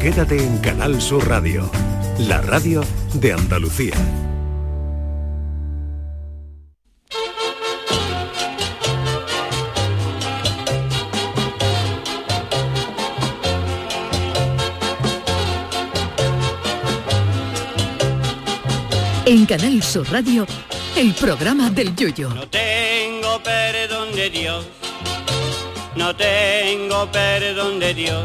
Quédate en Canal Sur Radio, la radio de Andalucía. En Canal Sur Radio, el programa del Yoyo. No tengo perdón de Dios, no tengo perdón de Dios,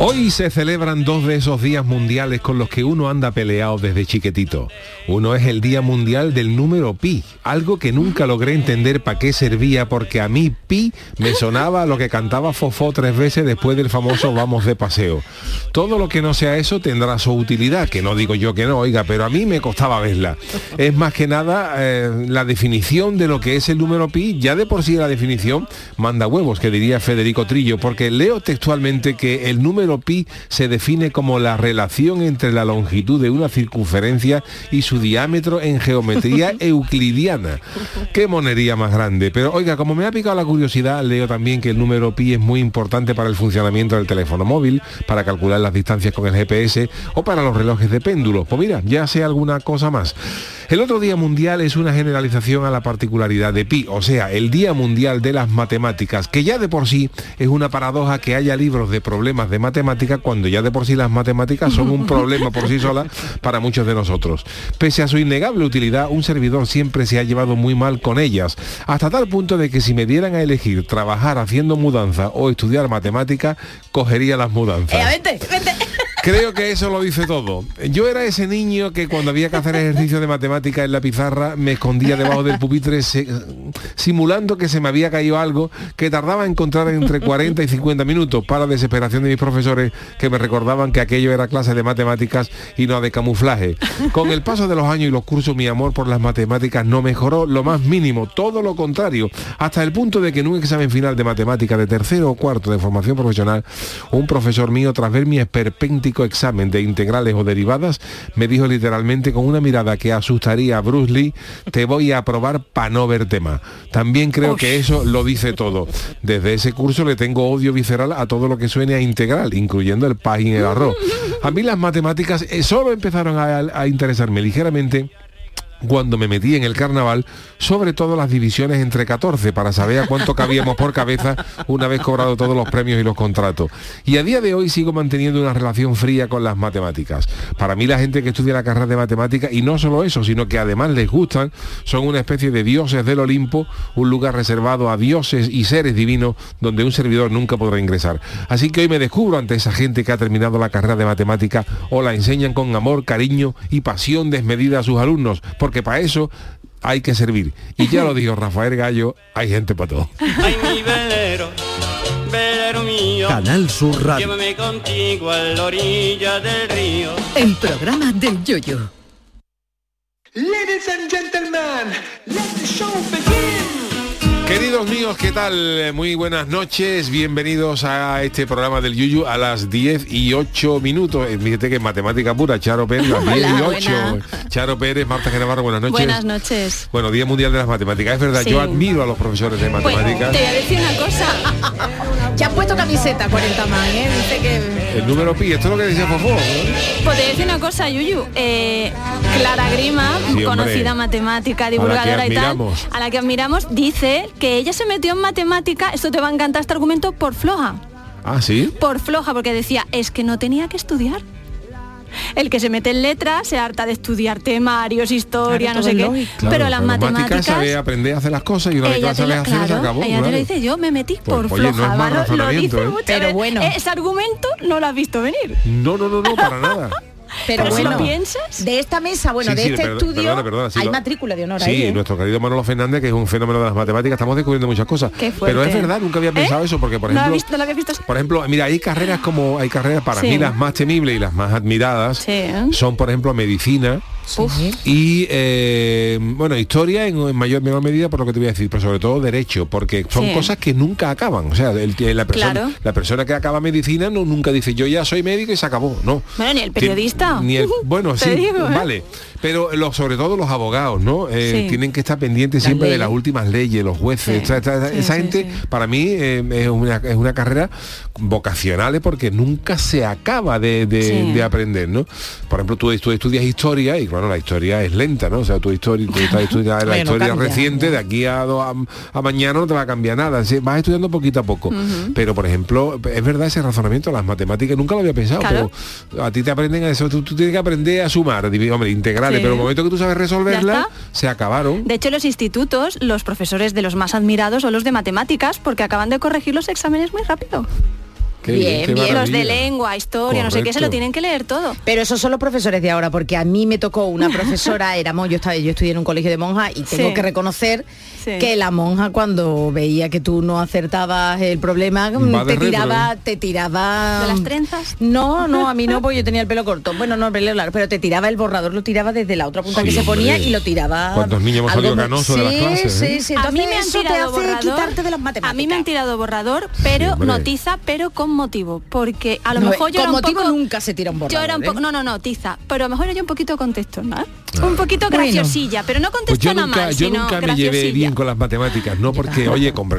Hoy se celebran dos de esos días mundiales con los que uno anda peleado desde chiquitito. Uno es el Día Mundial del número pi, algo que nunca logré entender para qué servía porque a mí pi me sonaba lo que cantaba Fofó tres veces después del famoso Vamos de paseo. Todo lo que no sea eso tendrá su utilidad, que no digo yo que no, oiga, pero a mí me costaba verla. Es más que nada eh, la definición de lo que es el número pi, ya de por sí la definición manda huevos, que diría Federico Trillo, porque leo textualmente que el número pi se define como la relación entre la longitud de una circunferencia y su diámetro en geometría euclidiana. Qué monería más grande. Pero oiga, como me ha picado la curiosidad, leo también que el número pi es muy importante para el funcionamiento del teléfono móvil, para calcular las distancias con el GPS o para los relojes de péndulo. Pues mira, ya sé alguna cosa más. El otro Día Mundial es una generalización a la particularidad de pi, o sea, el Día Mundial de las Matemáticas, que ya de por sí es una paradoja que haya libros de problemas de matemáticas cuando ya de por sí las matemáticas son un problema por sí solas para muchos de nosotros. Pese a su innegable utilidad, un servidor siempre se ha llevado muy mal con ellas, hasta tal punto de que si me dieran a elegir trabajar haciendo mudanza o estudiar matemáticas, cogería las mudanzas. Eh, vente, vente. Creo que eso lo dice todo. Yo era ese niño que cuando había que hacer ejercicio de matemática en la pizarra me escondía debajo del pupitre simulando que se me había caído algo que tardaba en encontrar entre 40 y 50 minutos para desesperación de mis profesores que me recordaban que aquello era clase de matemáticas y no de camuflaje. Con el paso de los años y los cursos mi amor por las matemáticas no mejoró lo más mínimo, todo lo contrario, hasta el punto de que en un examen final de matemática de tercero o cuarto de formación profesional, un profesor mío tras ver mi examen de integrales o derivadas, me dijo literalmente con una mirada que asustaría a Bruce Lee, te voy a aprobar para no verte más. También creo que eso lo dice todo. Desde ese curso le tengo odio visceral a todo lo que suene a integral, incluyendo el pan y el arroz. A mí las matemáticas eh, solo empezaron a, a interesarme ligeramente cuando me metí en el carnaval, sobre todo las divisiones entre 14, para saber a cuánto cabíamos por cabeza una vez cobrado todos los premios y los contratos. Y a día de hoy sigo manteniendo una relación fría con las matemáticas. Para mí la gente que estudia la carrera de matemáticas, y no solo eso, sino que además les gustan, son una especie de dioses del Olimpo, un lugar reservado a dioses y seres divinos donde un servidor nunca podrá ingresar. Así que hoy me descubro ante esa gente que ha terminado la carrera de matemáticas o la enseñan con amor, cariño y pasión desmedida a sus alumnos, porque para eso hay que servir. Y ya lo dijo Rafael Gallo, hay gente para todo. Ay, mi velero, velero mío. Canal Sur Radio. Llévame contigo a la orilla del río. El programa del Yoyo. Ladies and gentlemen, let the show begin. Queridos míos, ¿qué tal? Muy buenas noches, bienvenidos a este programa del Yuyu a las 10 y 8 minutos. Eh, Fíjate que en matemática pura, Charo Pérez, las 10 y Hola, 8. buena. Charo Pérez, Marta Genavarro, buenas noches. Buenas noches. Bueno, Día Mundial de las Matemáticas. Es verdad, Sí. yo admiro a los profesores de Pues, matemáticas. te voy a decir una cosa. Ya has puesto camiseta 40 más, ¿eh? Dice que... El número pi, esto es lo que decía Fofó. ¿no? Pues te voy a decir una cosa, Yuyu. Eh, Clara Grima, Sí, conocida matemática, divulgadora y tal, a la que admiramos, dice que ella se metió en matemática, esto te va a encantar este argumento, por floja. Ah, sí. Por floja, porque decía, es que no tenía que estudiar. El que se mete en letras se harta de estudiar temarios, historia, Claro, no sé qué. Claro, pero las matemáticas... sabe aprender a hacer las cosas y una vez que las te sabes lo, hacer, se acabó. ella te claro. lo dice, yo me metí por Pues, oye, no es floja. lo- lo, dice ¿eh? muchas Pero veces. bueno. Ese argumento no lo has visto venir. No, no, no, no, para nada. Pero Pero si bueno, lo piensas... de esta mesa, bueno, Sí, de sí, este perdona, estudio, perdona, perdona, sí hay lo- matrícula de honor Sí, ahí, ¿eh? nuestro querido Manolo Fernández, que es un fenómeno de las matemáticas, estamos descubriendo muchas cosas. Pero es verdad, nunca había ¿Eh? pensado eso, porque por ¿No lo ejemplo, has visto- no lo habías visto? por ejemplo, mira, hay carreras como hay carreras para Sí. mí las más temibles y las más admiradas Sí. son, por ejemplo, medicina, Y eh, bueno, historia en, en mayor menor medida por lo que te voy a decir, pero sobre todo derecho, porque son Sí. cosas que nunca acaban. O sea, el- la, persona, Claro. la persona que acaba medicina no nunca dice yo ya soy médico y se acabó. No. Bueno, ni el periodista. Ni el, bueno, sí, digo, ¿eh? vale. Pero lo- sobre todo los abogados, ¿no? Eh, Sí. Tienen que estar pendientes Las siempre de las últimas leyes, los jueces. Sí. Esa, esa- Sí, esa sí, gente, sí. para mí, eh, es, una, es una carrera vocacional porque nunca se acaba de, de- Sí. de aprender, ¿no? Por ejemplo, tú, tú estudias historia y claro, la historia es lenta, ¿no? O sea, tu historia, tú estás estudiando la historia cambia, reciente, ya. de aquí a, a, a mañana no te va a cambiar nada. Sí, Vas estudiando poquito a poco. Pero, por ejemplo, es verdad ese razonamiento, las matemáticas, nunca lo había pensado, Claro. pero a ti te aprenden a eso, tú, tú tienes que aprender a sumar, hombre, Sí. pero el momento que tú sabes resolverla, se acabaron. De hecho, los institutos, los profesores de los más admirados son los de matemáticas porque acaban de corregir los exámenes muy rápido. Qué Bien, qué bien. Los de lengua, historia, no sé qué, se lo tienen que leer todo. Pero esos son los profesores de ahora, porque a mí me tocó una profesora, éramos, yo estaba, yo estudié en un colegio de monjas y tengo Sí. que reconocer Sí. que la monja cuando veía que tú no acertabas el problema, Va de te tiraba, retro, te tiraba. ¿De las trenzas? No, no, a mí no, porque yo tenía el pelo corto. Bueno, no el pelo largo, pero te tiraba el borrador, lo tiraba desde la otra punta Sí, que se ponía hombre. y lo tiraba. ¿Cuántos niños hemos algo salido muy- canosos de las Sí, clases, Sí, eh? sí, a mí me han eso te tirado hace borrador. quitarte de las matemáticas. A mí me han tirado borrador, pero hombre. no tiza, pero con motivo. Porque a lo No, mejor yo con era un motivo poco- nunca se tira un Yo era un poco, ¿eh? no, no, no, tiza, pero a lo mejor era yo un poquito contextual, un poquito Bueno. graciosilla, pero no Pues yo contestona nunca, mal, yo sino nunca me llevé bien con las matemáticas, no porque, oye, compre,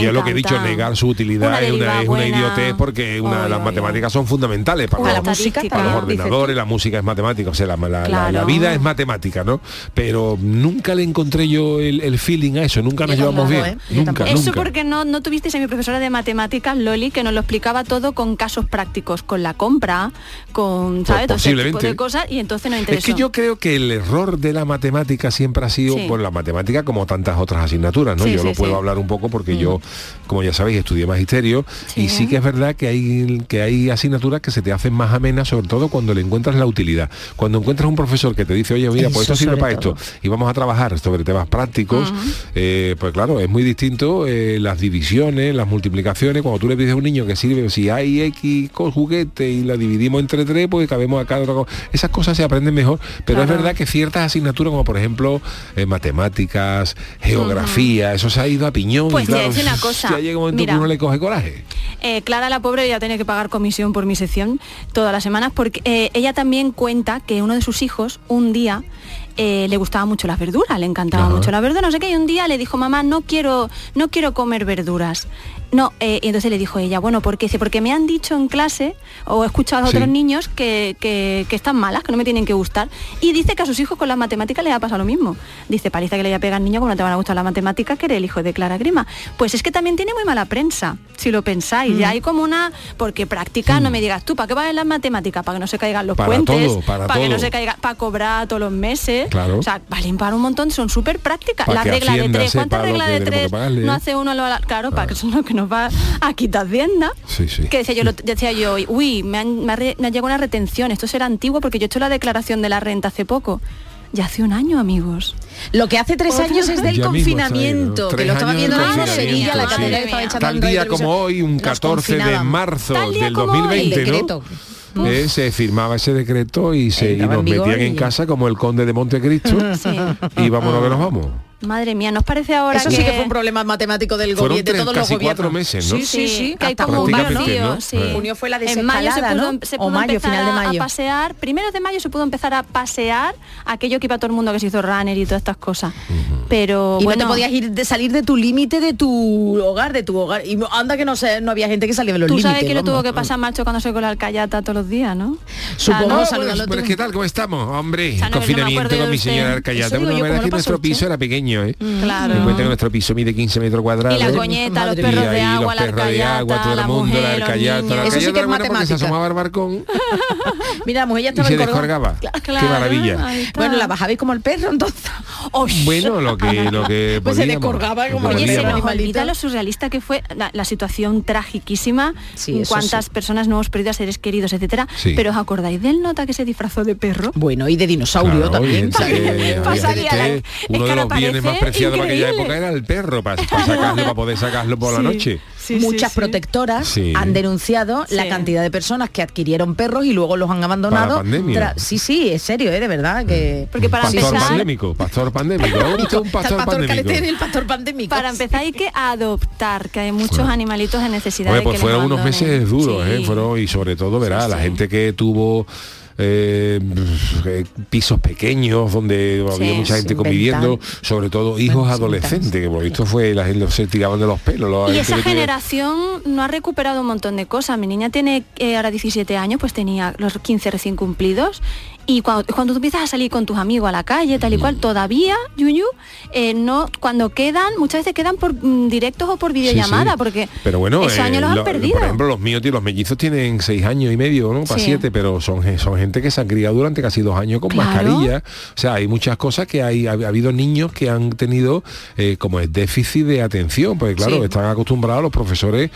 yo lo que he dicho, negar su utilidad Una es una, es idiotez porque una, las matemáticas son fundamentales para, los, la música para los ordenadores, la música es matemática, o sea, la, la- la- la Claro. vida es matemática, ¿no? Pero nunca le encontré yo el, el feeling a eso, nunca nos llevamos bien, ¿eh? Nunca. Eso nunca. porque no, no tuvisteis a mi profesora de matemáticas, Loli, que nos lo explicaba todo con casos prácticos, con la compra, con, ¿sabes? Todo ese tipo posiblemente. de cosas y entonces nos Es interesó. que yo creo que el error de la matemática siempre ha sido, Sí. por la matemática como tantas otras asignaturas, ¿no? Sí, yo sí, lo puedo. Mm. hablar un poco porque yo, como ya sabéis, estudié magisterio y Sí. que es verdad que hay, que hay asignaturas que se te hacen más amenas, sobre todo cuando le encuentras la utilidad. Cuando encuentras un profesor que te dice, oye, mira, pues Eso esto sirve para todo. esto y vamos a trabajar sobre temas prácticos, eh, pues claro, es muy distinto eh, las divisiones, las multiplicaciones, cuando tú le pides a un niño que sirve, si hay X con juguete y la dividimos entre tres, pues cabemos acá otra cosa. Esas cosas se aprenden mejor, pero es verdad que ciertas asignaturas, como por ejemplo eh, matemáticas, geografía, eso se ha ido a piñón. Pues y claro, una cosa, Ya llega un momento mira. que uno le coge coraje. Eh, Clara la pobre ya tiene que pagar comisión por mi sección todas las semanas porque eh, ella también cuenta que uno de sus hijos un día eh, le gustaba mucho las verduras, le encantaba Ajá. mucho la verdura, no sé qué, y un día le dijo, mamá, no quiero, no quiero comer verduras. No, eh, y entonces le dijo ella, bueno, ¿por qué? Dice, porque me han dicho en clase, o he escuchado a Sí. otros niños que, que- que están malas, que no me tienen que gustar. Y dice que a sus hijos con las matemáticas le ha pasado lo mismo. Dice, paliza que le haya pegado al niño como no te van a gustar las matemáticas, que era el hijo de Clara Grima. Pues es que también tiene muy mala prensa, si lo pensáis. Mm. Ya hay como una, porque práctica, no me digas tú, ¿para qué valen las matemáticas? Para que no se caigan los Para puentes, todo, para que no todo. se caiga, para cobrar todos los meses. Claro. O sea, valen para un montón, son súper prácticas. La regla de tres, ¿cuántas reglas de tres no eh? hace uno? Lo, claro, para que eso es lo que nos va a quitar Hacienda. Sí, sí. Que decía yo, lo- decía yo, uy, me, han, me, ha re- me ha llegado una retención, esto será antiguo porque yo he hecho la declaración de la renta hace poco. Ya hace un año, amigos. Lo que hace tres años es del confinamiento, que lo estaba viendo en Sevilla, la sí. estaba echando Tal día como hoy, un Nos 14 de marzo del como hoy. 2020, El ¿no? decreto. Eh, se firmaba ese decreto y, se, y nos metían en casa como el conde de Montecristo Sí. y vámonos que nos vamos. Madre mía, ¿nos parece ahora Eso que... sí que fue un problema matemático del gobierno, de todos los casi gobiernos. cuatro meses, ¿no? Sí, sí, sí. que hay como un vacío, ¿no? sí. Eh. Junio fue la En mayo se desescalada, pudo, ¿no? se O mayo, empezar final de a- mayo. a pasear, primeros de mayo se pudo empezar a pasear aquello que iba todo el mundo que se hizo runner y todas estas cosas. Pero Y bueno, no te podías ir de salir de tu límite de tu hogar, de tu hogar. Y anda que no sé, no había gente que salía de los tú límites. sabes que lo tuvo que pasar Marcho cuando se coló al callata todos los días, ¿no? Supongo, O sea, no, no- saludando Bueno, tú. ¿qué tal? ¿Cómo estamos? Hombre, confinamiento con mi señora Bueno, la verdad ¿cómo es que lo nuestro piso era pequeño, ¿eh? Claro. Me cuenta que nuestro piso mide 15 metros cuadrados. Y la coñeta, los perros y de ahí agua, los la perros de agua, todo el la mundo, la los arcayata. La. Eso sí que es porque se matemática. asomaba al balcón Mira, la mujer ya y estaba se encorvada. descargaba. Qué maravilla. Bueno, la bajabais como el perro entonces. Bueno, lo que, lo que Pues se descolgaba como Oye, se nos olvida lo surrealista que fue la, situación tragiquísima, cuántas personas no hemos perdido a seres queridos, etcétera. Pero ¿os acordáis del nota que se disfrazó de perro? Bueno, y de dinosaurio también. y es que Pa' había salir a la- gente- es uno de ahora los bienes más parece preciados para aquella época era el perro, para, para sacarlo, para poder sacarlo por la noche. Sí, muchas sí. protectoras Sí. han denunciado la cantidad de personas que adquirieron perros y luego los han abandonado. Para la pandemia. Tra- sí, sí, es serio, ¿eh? de verdad que. Porque para pastor empezar- pandémico, pastor pandémico. ¿Ha visto un Está pastor el pastor pandémico? caletero y el pastor pandémico. Para empezar hay que adoptar, que hay muchos animalitos en necesidad Oye, de pues que fueron unos meses duros, Sí. ¿eh? Fueron, y sobre todo, verá, Sí, la sí. gente que tuvo eh, pisos pequeños donde había mucha gente conviviendo, ventana. sobre todo hijos Bueno, adolescentes, que por visto fue la gente se tiraban de los pelos. Y esa generación no ha recuperado un montón de cosas. Mi niña tiene eh, ahora 17 años, pues tenía los 15 recién cumplidos. Y cuando, cuando tú empiezas a salir con tus amigos a la calle, tal y cual, todavía, Yuyu, eh, no, cuando quedan, muchas veces quedan por mm, directos o por videollamada, sí. porque pero bueno esos eh, años los lo- han perdido. por ejemplo los míos tío, los mellizos tienen seis años y medio no para Sí. siete pero son son gente que se han criado durante casi dos años con Claro. mascarilla o sea hay muchas cosas que hay ha, ha habido niños que han tenido eh, como el déficit de atención porque claro están acostumbrados los profesores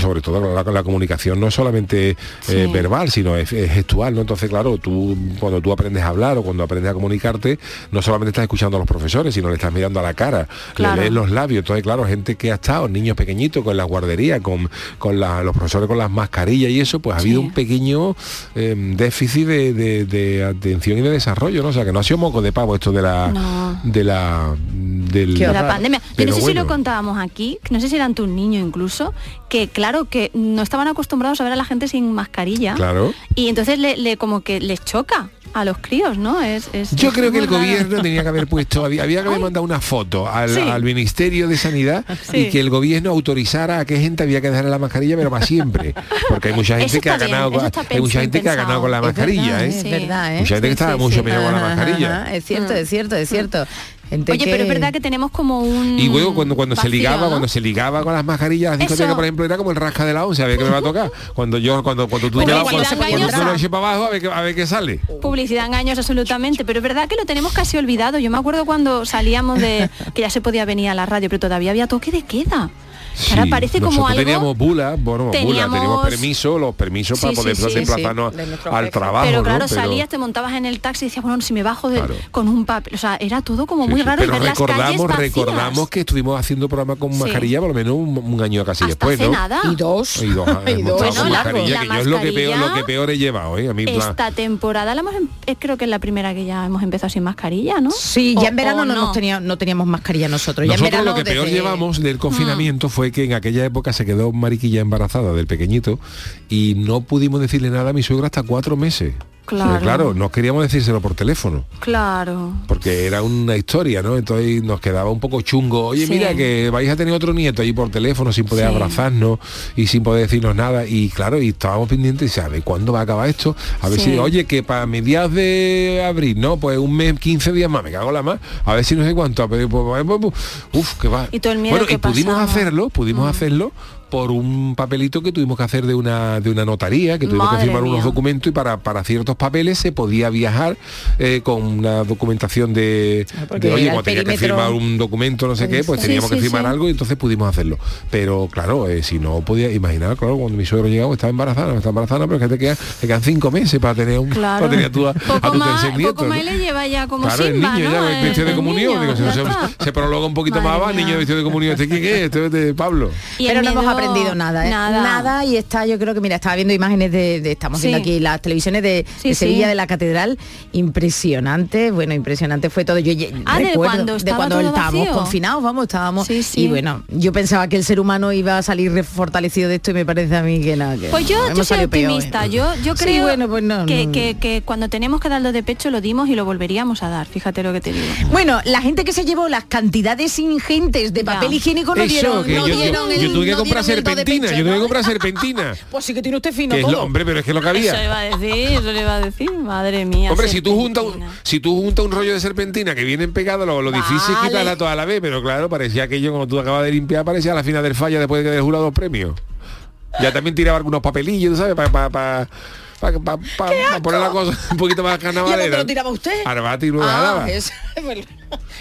sobre todo la, la comunicación no es solamente eh, verbal sino es, es gestual no entonces claro tú cuando tú aprendes a hablar o cuando aprendes a comunicarte no solamente estás escuchando a los profesores sino le estás mirando a la cara Claro. le lees los labios entonces claro gente que ha estado niños pequeñitos con las guarderías con, con la- los profesores con las mascarillas y eso pues ha habido un pequeño eh, déficit de, de- de atención y de desarrollo no o sea que no ha sido moco de pavo esto de la No. de la del, de la pandemia. Yo no sé si lo contábamos aquí, no sé si eran tus niños incluso, que claro que no estaban acostumbrados a ver a la gente sin mascarilla. Claro. Y entonces le, le- como que les choca a los críos, ¿no? Es, es- Yo es creo que el raro. gobierno tenía que haber puesto, había, había que haber mandado una foto al, Sí. al Ministerio de Sanidad Sí. y que el gobierno autorizara a qué gente había que dejar la mascarilla, pero para siempre. Porque hay mucha gente Eso que ha bien, ganado, con- hay mucha gente que ha ganado con la Es mascarilla, verdad, ¿eh? Es verdad, ¿eh? Mucha gente que estaba sí, mucho sí. mejor con la Ajá, mascarilla. ajá, Es cierto, es cierto, es cierto. Gente Oye, que- pero es verdad que tenemos como un... Y luego cuando cuando se vacío, ligaba, ¿no? cuando se ligaba con las mascarillas, las discotecas, Eso. por ejemplo, era como el rasca de la once, a ver qué me va a tocar. Cuando yo, cuando, cuando tú te igual cuando, se cuando podía tú lo entrar. eches para abajo, a ver qué, a ver qué sale. Publicidad engaños absolutamente, pero es verdad que lo tenemos casi olvidado. Yo me acuerdo cuando salíamos de que ya se podía venir a la radio, pero todavía había toque de queda. Ahora parece como algo... teníamos bula, bueno, bula, Teníamos- permiso, los permisos para poder sí, desplazarnos al trabajo. pero ¿no? claro, salías, te montabas en el taxi y decías, bueno, si me bajo de- Claro. con un papel. O sea, era todo como Sí, muy sí, raro y Pero ver las calles recordamos, vacías. recordamos que estuvimos haciendo programa con Sí. mascarilla por lo menos un, un año casi Hasta después, ¿no? nada. Y dos. Y dos, Y dos. con Bueno, la- mascarilla, la que yo es lo que peor, lo que peor he llevado, ¿eh? A mí, en plan- Esta temporada la hemos, em- eh, creo que es la primera que ya hemos empezado sin mascarilla, ¿no? Sí, ya en verano no, teníamos mascarilla nosotros. Nosotros lo que peor llevamos del confinamiento fue que en aquella época se quedó mariquilla embarazada del pequeñito y no pudimos decirle nada a mi suegra hasta cuatro meses. Claro. No queríamos decírselo por teléfono. Claro. porque era una historia, ¿no? Entonces nos quedaba un poco chungo. Oye, Sí. mira que vais a tener otro nieto ahí por teléfono sin poder Sí. abrazarnos y sin poder decirnos nada. Y claro, y estábamos pendientes, ¿sabe cuándo va a acabar esto? A ver Sí. si, oye, que para mediados de abril, ¿no? Pues un mes, 15 días más, me cago la más. A ver si no sé cuánto. Pero, pues, pues, pues, uf, que va. Y todo el miedo bueno, que y pudimos hacerlo, pudimos Mm. hacerlo por un papelito que tuvimos que hacer de una de una notaría, que tuvimos Madre que firmar unos documentos y para, para ciertos papeles se podía viajar eh, con una documentación de, Ah, de, oye, el como tenía que firmar un documento, no sé qué, pues Sí, teníamos que firmar sí. algo y entonces pudimos hacerlo. Pero claro, eh, si no podía imaginar, claro, cuando mi suegro llegaba, estaba embarazada, no estaba embarazada, pero es que te quedan, te quedan cinco meses para tener un Claro. para tener a tu, a Poco tu más, tercer nieto. poco más ¿no? y le lleva ya como Claro, el Simba, niño ¿no? ya vestido de El comunión, niño, digo, si ya no se, está. se prolonga un poquito Madre más, niño vestido de comunión, ¿este quién es? Este es de Pablo. Y el pero no hemos miedo- aprendido nada, ¿eh? Nada. y está, yo creo que, mira, estaba viendo imágenes de, de- estamos viendo aquí las televisiones de, Sí, de Sevilla sí. de la Catedral, impresionante, bueno, impresionante fue todo. Yo Ah, ¿de recuerdo cuando de cuando estábamos vacío? confinados, vamos, estábamos. Sí, sí. Y bueno, yo pensaba que el ser humano iba a salir fortalecido de esto y me parece a mí que nada. Que Pues yo, no, yo soy peor, optimista. ¿eh? Yo, yo Sí, creo bueno, pues no, que, no. que- que cuando tenemos que darlo de pecho lo dimos y lo volveríamos a dar. Fíjate lo que te digo. Bueno, la gente que se llevó las cantidades ingentes de Ya. papel higiénico no Eso, dieron, que no yo, yo- dieron el- yo tuve que no comprar serpentina, yo tuve que comprar serpentina. Pues sí que tiene usted fino Que es lo- hombre, pero es que lo que Eso había. le iba a decir, eso le iba a decir. Madre mía. Hombre, si tú juntas un, si tú juntas un rollo de serpentina que vienen pegados, lo, lo difícil es quitarla toda la vez, pero claro, parecía aquello como tú acabas de limpiar, parecía la final del falla después de que haber jurado los premios. Ya también tiraba algunos papelillos, ¿tú ¿sabes? Para pa, pa, pa, pa- pa- pa poner la cosa un poquito más ¿Y a dónde carnavalera. lo tiraba usted? Arbati y luego Ah, es-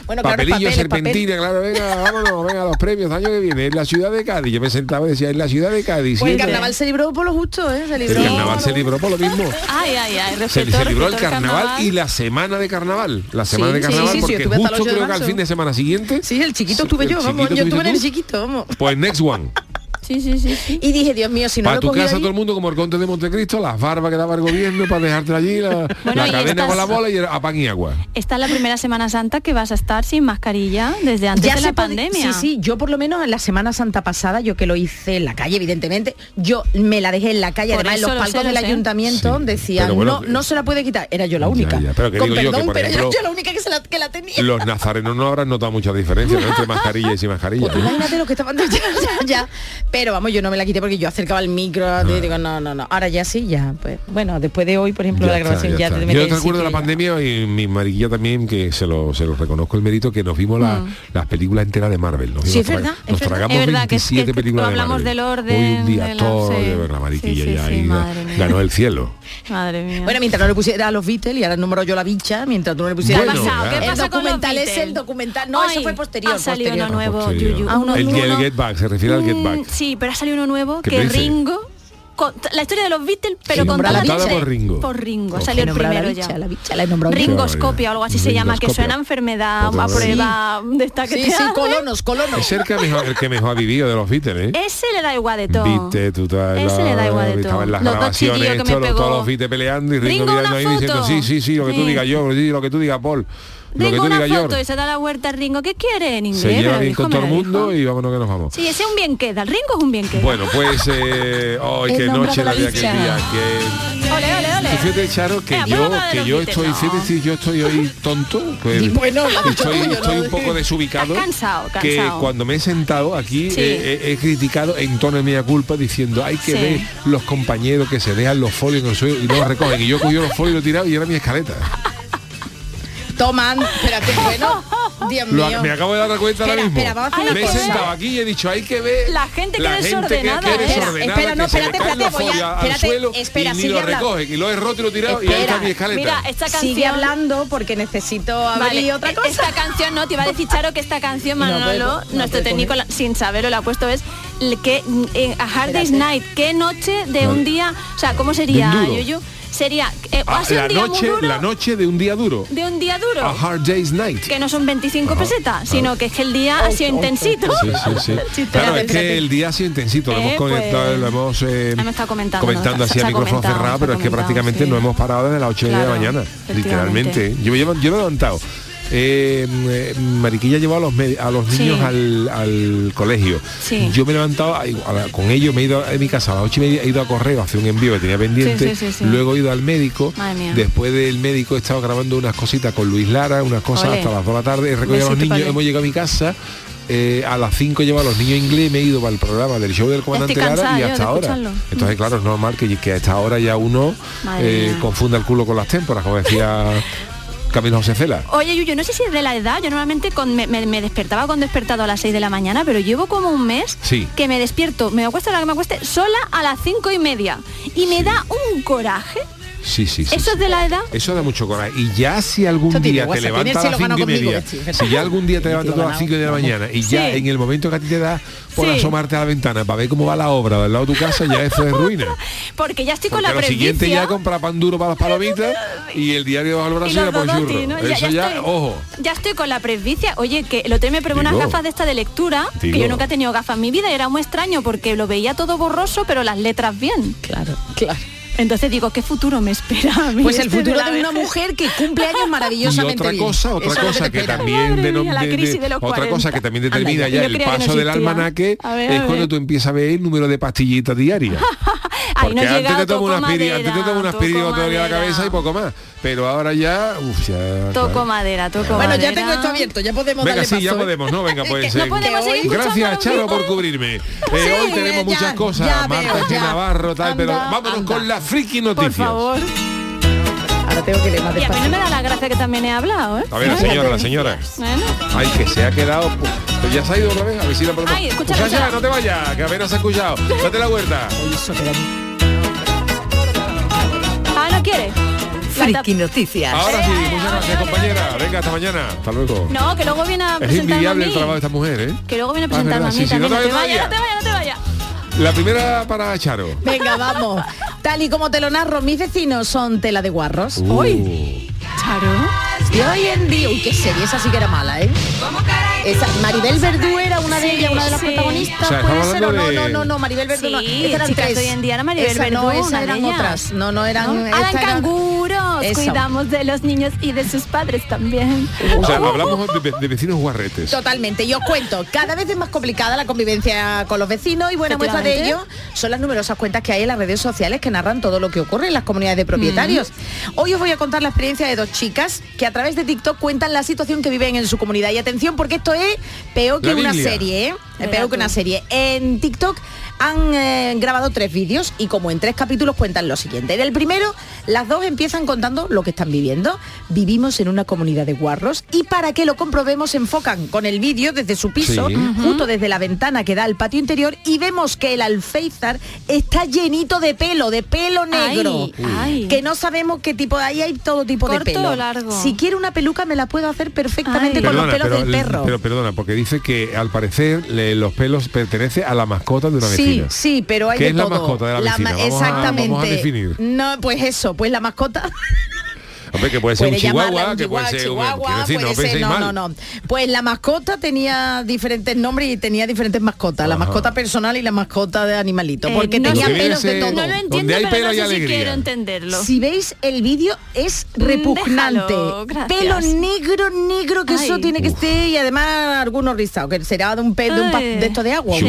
bueno, claro, Papelillo, papel, es serpentina, claro, venga, vámonos, venga, los premios, año que viene, en la ciudad de Cádiz. Yo me sentaba y decía, en la ciudad de Cádiz. Pues el carnaval se libró por lo justo, ¿eh? Se el libró. carnaval se libró por lo mismo. Ay, ay, ay. Se, libró el carnaval, y la semana de carnaval. La semana Sí, de carnaval, sí, sí, porque el justo 8 de creo que al fin de semana siguiente. Sí, el chiquito estuve el yo, vamos. Yo estuve en el chiquito, vamos. Pues Next One. Sí, sí, sí, sí. Y dije, Dios mío, si no Para lo tu casa ahí- todo el mundo como el conde de Montecristo, las barbas que daba el gobierno para dejarte allí, la, Bueno, la y cadena con la bola y a pan y agua. Esta es la primera Semana Santa que vas a estar sin mascarilla desde antes de se la pandemia. Sí, sí, yo por lo menos en la Semana Santa pasada, yo que lo hice en la calle, evidentemente, yo me la dejé en la calle, Por además en los lo palcos sé, del lo ayuntamiento Sí, decían, bueno, no, no se la puede quitar, era yo la única. ya, pero que Con digo yo que, perdón, por pero ejemplo, yo la única que, se la, que la tenía. Los nazarenos no habrán notado mucha diferencia ¿no? entre mascarilla y sin mascarilla. Pues tú ¿no? imagínate lo que estaban ya, ya, ya. Pero vamos, yo no me la quité porque yo acercaba el micro y digo, no, no, no. Ahora ya sí, ya. Pues bueno, después de hoy, por ejemplo, Ya la está, grabación ya ya, está. te Yo te de la pandemia y mi mariquilla también, que se lo, se lo reconozco el mérito, que nos vimos la- las películas enteras de Marvel. Nos, Mm. Sí, es verdad, nos tragamos Es verdad que es- 27 que películas de hablamos Marvel. del orden, Hoy un día de la- todo sí. de ver la mariquilla Sí, sí, ya sí, ahí ga- madre mía. ganó el cielo. Madre mía. Bueno, mientras no le pusiera a los Beatles y ahora número yo la bicha, mientras tú no le pusieras Bueno, el- ¿qué ha pasado? ¿Qué el pasa con los documental es el documental. No, eso fue posterior. Ha salido uno nuevo. Ah, el, Get Back, se refiere al Get Mm, Back. Sí, pero ha salido uno nuevo ¿Qué que dice? Ringo. con- la historia de los Beatles, pero Sí, contada por Ringo. Por Ringo. Salió el primero bicha, ya. La bicha la. Ringoscopia o algo así se llama, que suena a enfermedad, Otra a vez. prueba de esta que Sí, te sí, colonos, colonos. Es el que, mejor, el que mejor ha vivido de los Beatles, ¿eh? Ese le da igual de todo. Viste, tú estás en Ese le da igual de todo. en las Los grabaciones, todos los Beatles peleando y Ringo, Ringo, mirando una ahí diciendo, sí, sí, sí, lo que tú Sí. digas yo, sí, lo que tú digas Paul, lo que tú una digas foto y se da la vuelta a Ringo. ¿Qué quiere en inglés? Se lleva bien con todo el mundo y vámonos que nos vamos. Sí, ese es un bien queda. El Ringo es un bien queda. Bueno, pues, eh, ¡ay, qué noche la aquel bicha. día! Que... Ole, ole, ole. Fíjate, Charo, que Venga, yo, que yo estoy, fíjate si yo estoy hoy tonto, pues, bueno, estoy, estoy un poco desubicado. Estás cansado, Que cansado. cuando me he sentado aquí Sí. eh, he, he criticado en tono de mía culpa diciendo hay que Sí. ver los compañeros que se dejan los folios en el suelo y no los recogen. Y yo cogí los folios y los he tirado y era mi escaleta. Toman, espérate, bueno, Dios Lo- mío. me acabo de dar cuenta ahora Espera, mismo. espera, vamos a me he sentado aquí y he dicho hay que ver La gente que la es gente que, desordenada, que es ¿eh? desordenada, Espera, no, espérate, espérate, voy a- espérate, suelo espera, y ni lo hablando. recoge. Y lo he roto y lo he tirado y ahí está Espera, mi escaleta. Mira, esta canción... Sigue hablando porque necesito abrir Vale, otra e- cosa. Esta canción no, te iba a decir Charo que esta canción No Manolo, puedo, no nuestro técnico, la- sin saberlo, le ha puesto es que eh, a Hard Day's. Night, qué noche de Vale. un día, o sea, ¿cómo sería. Yuyu? Sería, eh, Ah, la un día muy noche, duro la noche de un día duro. de un día duro. A hard day's night. Que no son 25 pesetas, sino que es que el día ha sido intensito. Sí, sí, sí. Chiste, Claro, es que el día ha sido intensito, lo Eh, hemos conectado, pues, lo hemos, eh, hemos estado comentando, así a micrófono cerrado, pero es que prácticamente no hemos parado desde las 8 de la mañana, literalmente. Yo, llevo- yo me he levantado. Eh, eh, Mariquilla llevó a los, a los Sí. niños al, al colegio. Sí. Yo me he levantado con ellos, me he ido a mi casa a las 8 y media, he ido a correo hacer un envío que tenía pendiente, Sí, luego he ido al médico, después del médico he estado grabando unas cositas con Luis Lara, unas cosas hasta las 2 de la tarde, he recogido a los niños, hemos llegado a mi casa. eh, a las 5 llevo a los niños inglés, me he ido para el programa del show del comandante Lara y hasta ahora. Entonces, claro, es normal que, que a esta hora ya uno eh, confunda el culo con las témporas, como decía Camilo José Cela. Oye, Yuyo, no sé si es de la edad, yo normalmente con- me, me- me despertaba con despertado a las 6 de la mañana, pero llevo como un mes Sí. que me despierto, me acuesto a la que me acueste, sola a las cinco y media. Y me da un coraje. Sí, sí, sí. ¿Eso sí. es de la edad? Eso da mucho coraje. Y ya si algún día te levantas a las cielo 5 y media, si ya algún día te levantas a las ganado, 5 de la mañana y ya Sí. en el momento que a ti te da por Sí. asomarte a la ventana para ver cómo va la obra del lado de tu casa, ya eso es ruina. Porque ya estoy con Porque la lo siguiente ya compra pan duro para las palomitas y el diario bajo el brazo y y los la por Dodotti, churro. ¿no? Eso ya, estoy, ojo. ya estoy con la presbicia. Oye, que el otro día me probé unas gafas de esta de lectura, Digo. que yo nunca he tenido gafas en mi vida y era muy extraño porque lo veía todo borroso, pero las letras bien. Claro, claro. Entonces digo, ¿qué futuro me espera a mí Pues el este futuro la de una mujer que cumple años Y maravillosamente bien. cosa, otra cosa que, también la otra 40. cosa que también Anda determina ya. el no paso del almanaque A ver, a es cuando tú empiezas a ver el número de pastillitas diarias. No Porque antes te tomo toco unas aspiri- madera, antes te tomo unas toco aspirina toda la madera. cabeza y poco más. Pero ahora ya, uf, ya. Toco claro. madera, toco Bueno, ya madera. tengo esto abierto, ya podemos Venga, darle sí, paso, ya ¿eh? podemos, ¿no? Venga, pues. no eh, podemos seguir Gracias, Charo, por cubrirme. Eh, Sí, hoy tenemos ya, muchas cosas. ya Marta veo, ya. Navarro, tal, pero Anda, vámonos anda. con las friki Por noticias. favor. Ahora tengo que leer más Y a mí no me da la gracia que también he hablado, ¿eh? A ver, la señora, la señora. Bueno. Ay, que se ha quedado. Pero ya se ha ido otra vez. A ver si la podemos. Ay, escucha, escucha. no te vayas, que apenas se ha escuchado. Date la vuelta. Ah, ¿no quiere? Friki Noticias. Ahora sí, muchas gracias, compañera. Venga, hasta mañana. Hasta luego. No, que luego viene a es presentarme a invidiable el trabajo de esta mujer, ¿eh? Que luego viene a Ah, es presentarme verdad, a mí sí, sí, también. no te no, vayas no te vayas, no te vayas. La primera para Charo. Venga, vamos. Tal y como te lo narro, mis vecinos son tela de guarros. Uh. Hoy. Charo. Y hoy en día, uy, qué serie, esa sí que era mala, ¿eh? Esa, Maribel Verdú era una de Sí, ellas, una de las sí. protagonistas. O sea, ¿Puede ser o no? No, no, no, Maribel Verdú no. Sí, Esas eran chicas tres. hoy en día era Maribel Esa no, Verdú, esas una de eran ellas. otras. No, no eran. ¿No? esta Alan era- Eso. cuidamos de los niños y de sus padres también. O sea, hablamos de, de vecinos guarretes. Totalmente, y os cuento, cada vez es más complicada la convivencia con los vecinos y buena muestra de ello son las numerosas cuentas que hay en las redes sociales que narran todo lo que ocurre en las comunidades de propietarios. Hoy os voy a contar la experiencia de dos chicas que a través de TikTok cuentan la situación que viven en su comunidad. Y atención, porque esto es peor que La una Biblia. serie, ¿eh? Es peor que una serie. En TikTok han eh, grabado tres vídeos y como en tres capítulos cuentan lo siguiente. En el primero, las dos empiezan contando lo que están viviendo. Vivimos en una comunidad de guarros y para que lo comprobemos se enfocan con el vídeo desde su piso, Sí. justo desde la ventana que da al patio interior y vemos que el alféizar está llenito de pelo, de pelo negro. Ay, ay. Que no sabemos qué tipo, ahí hay todo tipo ¿Corto de pelo. o largo? Si quiero una peluca me la puedo hacer perfectamente Ay. con los pelos pero, del perro. pero perdona, porque dice que al parecer le- los pelos pertenece a la mascota de una Sí, vecina. sí, pero hay ¿Qué de es la todo. mascota de la vecina? a- exactamente. vamos a definir. No, pues eso, pues la mascota Hombre, que puede ser puede un llamarla chihuahua, un que puede chihuahua, ser un... chihuahua, quiero decir, puede no ser- no, mal. no, no. Pues la mascota tenía diferentes nombres y tenía diferentes mascotas, la Ajá. mascota personal y la mascota de animalito, Eh, porque no tenía pelos de todo. No lo Donde entiendo, hay pero pelo no sé si quiero entenderlo. Si veis el vídeo es repugnante. Déjalo. Pelo negro, negro, que eso Ay. tiene que ser y además algunos rizados, que será de un pez de un de esto de agua. Sí.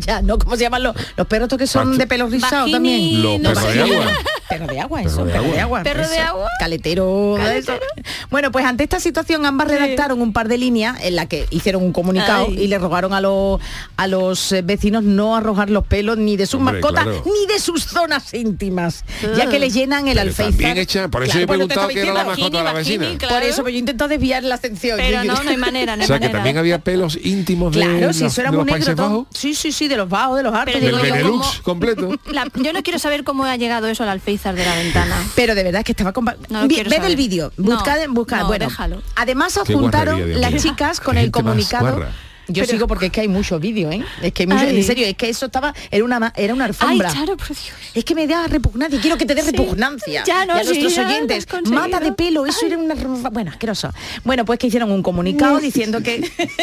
Ya, ¿no? ¿Cómo se llaman los, los perros estos que son Pacho. de pelos rizados también? Los perros de agua. Perro de agua, eso, perro de agua. Perro eso. de agua. Caletero. Caletero. eso. Bueno, pues ante esta situación ambas redactaron un par de líneas en la que hicieron un comunicado Ay. y le rogaron a los a los eh, vecinos no arrojar los pelos ni de sus Hombre, mascotas claro. ni de sus zonas íntimas, ya que le llenan el Pero alféizar. hecha- por eso Claro, he preguntado qué era la diciendo. mascota de la Bajini, vecina. claro. Por eso, pues yo intento desviar la atención. Pero Yo- no, no hay manera, no O hay sea, que también había pelos íntimos de, Claro, si eso era de muy los negro Países todo. Bajos. Sí, sí, sí, de los bajos, de los. Pero Del Benelux completo. La- yo no quiero saber cómo ha llegado eso al alféizar de la ventana. Pero de verdad es que estaba compa- No lo Vi- quiero Ved saber. el vídeo, No, buscad, no, bueno, déjalo. además Qué adjuntaron guarrería, Dios las mío. chicas con Qué el comunicado. Yo Pero- sigo porque es que hay muchos vídeos, ¿eh? Es que hay mucho, Ay. en serio, es que eso estaba, era una era una Ay, alfombra. Charo, por Dios. Es que me da repugnancia, quiero que te dé Sí. repugnancia. Ya, no, y a sí, nuestros ya lo has oyentes, mata de pelo, eso era una... Bueno, asqueroso. Bueno, pues que hicieron un comunicado diciendo que,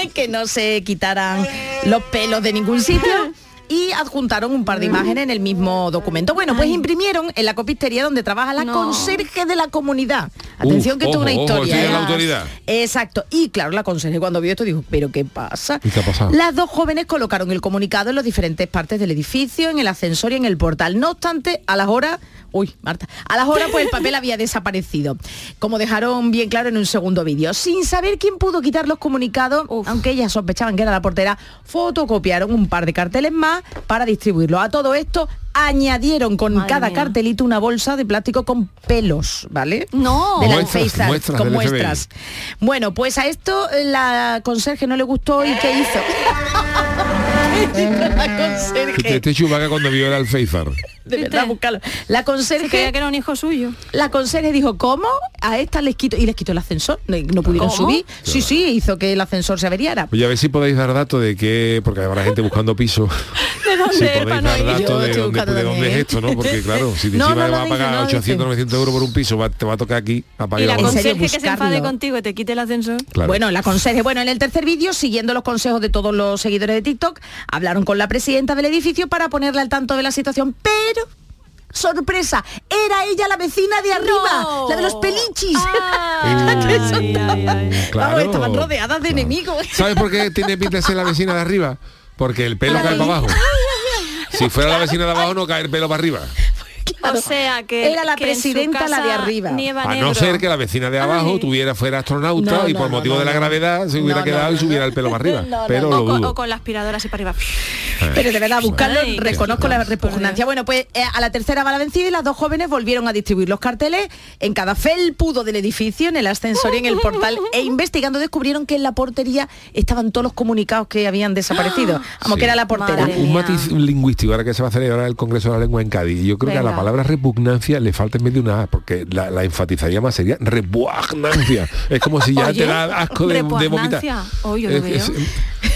que no se quitaran los pelos de ningún sitio. Y adjuntaron un par de imágenes en el mismo documento. Bueno, pues imprimieron en la copistería donde trabaja la No. conserje de la comunidad. Atención Uf, que esto es una ojo, ojo, historia. es la ¿eh? autoridad. Exacto. Y claro, la conserje cuando vio esto dijo, ¿pero qué pasa? ¿Y qué ha pasado? Las dos jóvenes colocaron el comunicado en las diferentes partes del edificio, en el ascensor y en el portal. No obstante, a las horas, uy, Marta, a las horas pues el papel había desaparecido, como dejaron bien claro en un segundo vídeo. Sin saber quién pudo quitar los comunicados, aunque ellas sospechaban que era la portera, fotocopiaron un par de carteles más para distribuirlo. A todo esto añadieron con Madre cada mía. cartelito una bolsa de plástico con pelos, ¿vale? No. Muestras, muestras con muestras. Bueno, pues a esto la conserje no le gustó y ¿qué hizo? ¿Qué hizo la Este, conserje? este Chewbacca cuando vio el alféizar. De verdad. La creía conserje, que era un hijo suyo. la conserje dijo, ¿cómo? A esta les quito, y les quitó el ascensor, no no pudieron ¿Cómo? subir. Sí, sí, hizo que el ascensor se averiara. Oye, a ver si podéis dar datos de qué, porque habrá gente buscando piso. ¿De dónde si es, podéis no dar datos de dónde, de dónde es también. esto, ¿no? Porque claro, si No, encima no va a dice, pagar no lo 800, dice. 900 euros por un piso, va- te va a tocar aquí a Y pagar la la conserje que se enfade contigo y te quite el ascensor. Claro. Bueno, la conserje. Bueno, en el tercer vídeo, siguiendo los consejos de todos los seguidores de TikTok, hablaron con la presidenta del edificio para ponerle al tanto de la situación, pero sorpresa, era ella la vecina de arriba, No. la de los pelichis. Ay, ay, ay, ay. Claro. Vamos, estaban rodeadas de Claro. enemigos. ¿Sabes por qué tiene pinta de ser la vecina de arriba? Porque el pelo cae para abajo. Si fuera la vecina de abajo no cae el pelo para arriba. Claro. O sea que Era la que presidenta la de arriba. A no ser que la vecina de abajo Ay. tuviera fuera astronauta No, y por no, motivo no, de la no. gravedad se hubiera No, quedado no, y no. subiera el pelo para arriba. Pero no. lo o, con, o con la aspiradora así para arriba. Pero de verdad, buscarlo, Ay, reconozco la repugnancia. Bueno, pues eh, a la tercera va la vencida y las dos jóvenes volvieron a distribuir los carteles en cada felpudo del edificio, en el ascensor y en el portal. E investigando descubrieron que en la portería estaban todos los comunicados que habían desaparecido. Vamos, Sí. que era la portera. Un matiz lingüístico ahora que se va a celebrar el Congreso de la Lengua en Cádiz. Yo creo que a la Venga. palabra repugnancia le falta en vez de una A, porque la, la enfatizaría más sería repugnancia. Es como si ya Oye, te da asco de, de vomitar. repugnancia. Oh, yo lo Es- es- veo.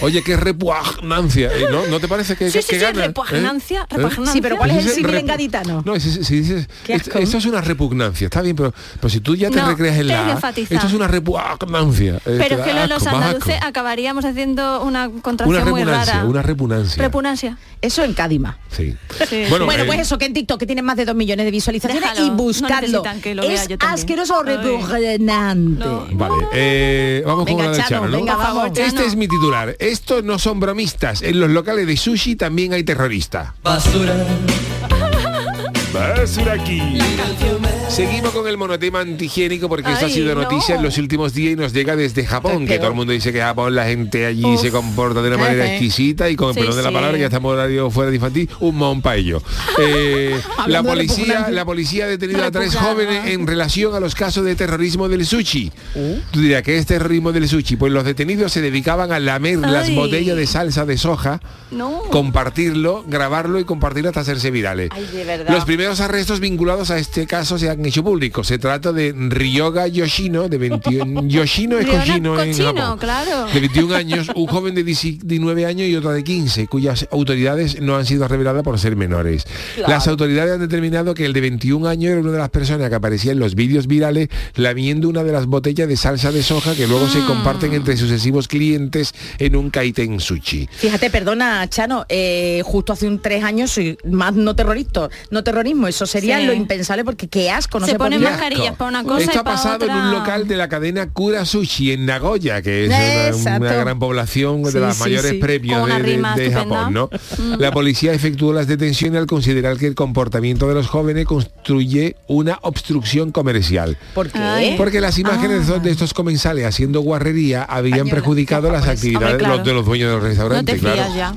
Oye, qué repugnancia. ¿eh? ¿No, ¿No te parece que, Sí, que sí, sí, gana? repugnancia, ¿Eh? repugnancia. Sí, pero ¿cuál es el símil en gaditano? No, si, si dices, esto, es una repugnancia, está bien, pero, pero si tú ya te No, recreas en la esto es una repugnancia. eh, Pero es que los asco, más andaluces asco. acabaríamos haciendo una Una contracción muy repugnancia, rara. una repugnancia. Repugnancia. Eso en Cadima. Sí. Sí. Bueno, Bueno, eh, pues eso, que en TikTok que tiene más de dos millones de visualizaciones Déjalo, y no buscadlo. necesitan que lo vea es yo asqueroso o repugnante. No. Vale, eh, vamos Venga, con una de Chano, Chano, ¿no? venga, vamos. Este es mi titular. Estos no son bromistas. En los locales de sushi también hay terroristas. Basura. Basura aquí. Seguimos con el monotema antihigiénico porque esto ha sido no. noticia en los últimos días y nos llega desde Japón, que todo el mundo dice que Japón la gente allí Uf. se comporta de una manera exquisita y con el Sí, perdón de la palabra, ya estamos horario fuera de infantil, un mon para ello. Eh, la policía, la policía ha detenido a tres jóvenes en relación a los casos de terrorismo del sushi. Uh. Tú dirías, ¿qué es terrorismo del sushi? Pues los detenidos se dedicaban a lamer las botellas de salsa de soja No. compartirlo, grabarlo y compartirlo hasta hacerse virales. Ay, de verdad. Los primeros arrestos vinculados a este caso se han hecho públicos. Se trata de Ryoga Yoshino, de 21 Yoshino es cochino en Japón. claro. De 21 años, un joven de 19 años y otra de 15, cuyas autoridades no han sido reveladas por ser menores. Las autoridades han determinado que el de 21 años era una de las personas que aparecía en los vídeos virales lamiendo una de las botellas de salsa de soja que luego Mm. se comparten entre sucesivos clientes en un kaiten sushi. Fíjate, perdona, Chano, eh, justo hace un tres años soy más no terrorista, no terrorismo, eso sería Sí. lo impensable porque qué asco, no Se por ponen mascarillas para una cosa Esto y ha pasado en un local de la cadena Kura Sushi en Nagoya, que es una, gran población de Sí, las sí, mayores sí. premios de. Japón, ¿no? La policía efectuó las detenciones al considerar que el comportamiento de los jóvenes construye una obstrucción comercial. ¿Por qué? Porque las imágenes Ah. de estos comensales haciendo guarrería habían Española, perjudicado las japonesa. actividades Hombre, de los- claro. de los dueños del No restaurante, te claro. fías ya.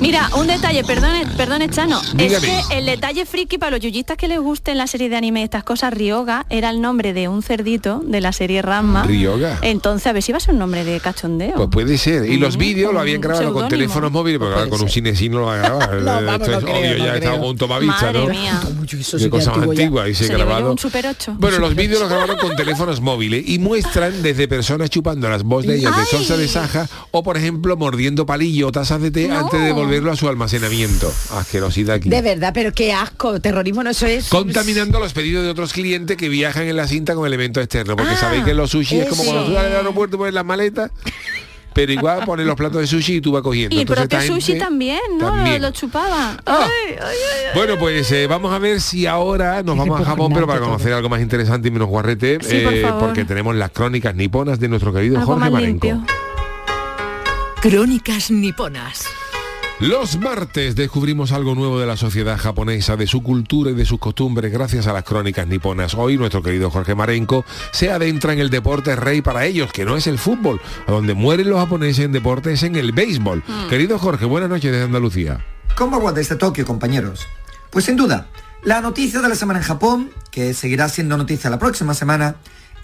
Mira, un detalle, perdone, perdone Chano. Dígame. Es que el detalle friki para los yuyistas que les gusten la serie de anime y estas cosas, Ryoga era el nombre de un cerdito de la serie Ranma. Ryoga. Entonces, a ver si va a ser un nombre de cachondeo. Pues puede ser. Y los Mm, vídeos lo habían grabado con teléfonos móviles, porque ahora con un ser. cine sí no lo va a grabar. No, vamos, Esto no es creo, obvio, no ya con un tomavista, Madre ¿no? mía. de cosas antiguas y se, Se grabado. un Super 8. Bueno, los vídeos los grabaron con teléfonos móviles y muestran desde personas chupando las botellas de ¡Ay! salsa de saja o, por ejemplo, mordiendo palillo o tazas de té No. antes de devolverlo a su almacenamiento. Asquerosidad aquí. De verdad, pero qué asco, terrorismo no eso es. Contaminando los pedidos de otros clientes que viajan en la cinta con elementos externos. Porque Ah, sabéis que los sushi es como cuando tú sales del aeropuerto y pones las maletas. Pero igual pones los platos de sushi y tú vas cogiendo. Y el Entonces, propio esta sushi también, ¿no? también. Lo chupaba. Ah. Ay, ay, ay, ay. Bueno, pues eh, vamos a ver si ahora nos vamos a Japón, pero para conocer algo más interesante y menos guarrete, eh, por porque tenemos las crónicas niponas de nuestro querido Algo Jorge Marenco. limpio. Crónicas niponas. Los martes descubrimos algo nuevo de la sociedad japonesa, de su cultura y de sus costumbres gracias a las crónicas niponas. Hoy nuestro querido Jorge Marenco se adentra en el deporte rey para ellos, que no es el fútbol, a donde mueren los japoneses en deportes en el béisbol. Mm. Querido Jorge, buenas noches desde Andalucía. ¿Cómo va desde Tokio, compañeros? Pues sin duda, la noticia de la semana en Japón, que seguirá siendo noticia la próxima semana,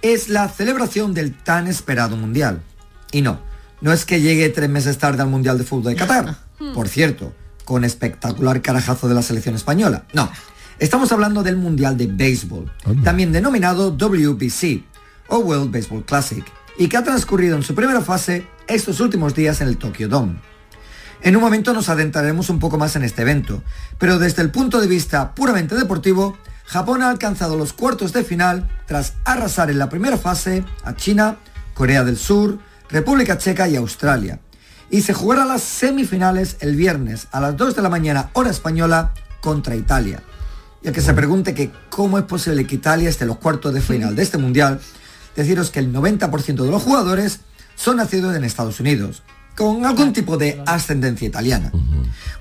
es la celebración del tan esperado Mundial. Y no, no es que llegue tres meses tarde al Mundial de Fútbol de Qatar. Por cierto, con espectacular carajazo de la selección española. No, estamos hablando del Mundial de Béisbol, también denominado WBC, o World Baseball Classic, y que ha transcurrido en su primera fase estos últimos días en el Tokyo Dome. En un momento nos adentraremos un poco más en este evento, pero desde el punto de vista puramente deportivo, Japón ha alcanzado los cuartos de final tras arrasar en la primera fase a China, Corea del Sur, República Checa y Australia. Y se jugará las semifinales el viernes a las 2 de la mañana hora española contra Italia. Y el que se pregunte que cómo es posible que Italia esté en los cuartos de final de este mundial, deciros que el 90% de los jugadores son nacidos en Estados Unidos, con algún tipo de ascendencia italiana.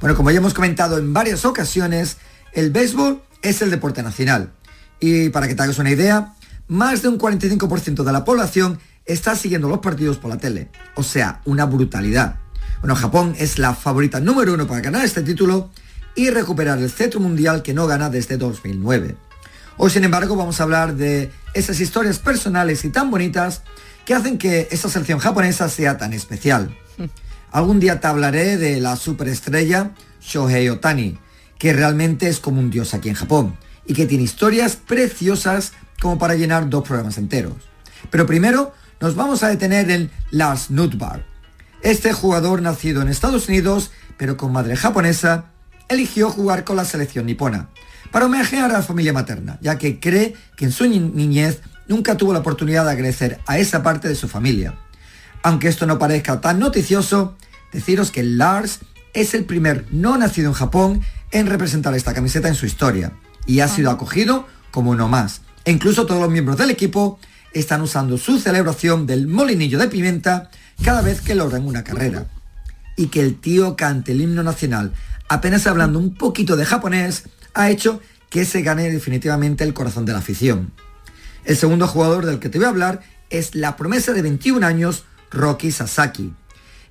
Bueno, como ya hemos comentado en varias ocasiones, el béisbol es el deporte nacional. Y para que te hagas una idea, más de un 45% de la población está siguiendo los partidos por la tele. O sea, una brutalidad. Bueno, Japón es la favorita número uno para ganar este título y recuperar el cetro mundial que no gana desde 2009. Hoy, sin embargo, vamos a hablar de esas historias personales y tan bonitas que hacen que esta selección japonesa sea tan especial. Algún día te hablaré de la superestrella Shohei Otani, que realmente es como un dios aquí en Japón y que tiene historias preciosas como para llenar dos programas enteros. Pero primero nos vamos a detener en Lars Nutbar. Este jugador nacido en Estados Unidos, pero con madre japonesa, eligió jugar con la selección nipona, para homenajear a la familia materna, ya que cree que en su ni- niñez nunca tuvo la oportunidad de agradecer a esa parte de su familia. Aunque esto no parezca tan noticioso, deciros que Lars es el primer no nacido en Japón en representar esta camiseta en su historia y ha sido acogido como uno más. E incluso todos los miembros del equipo están usando su celebración del molinillo de pimienta cada vez que logran una carrera. Y que el tío cante el himno nacional apenas hablando un poquito de japonés ha hecho que se gane definitivamente el corazón de la afición. El segundo jugador del que te voy a hablar es la promesa de 21 años, Rocky Sasaki.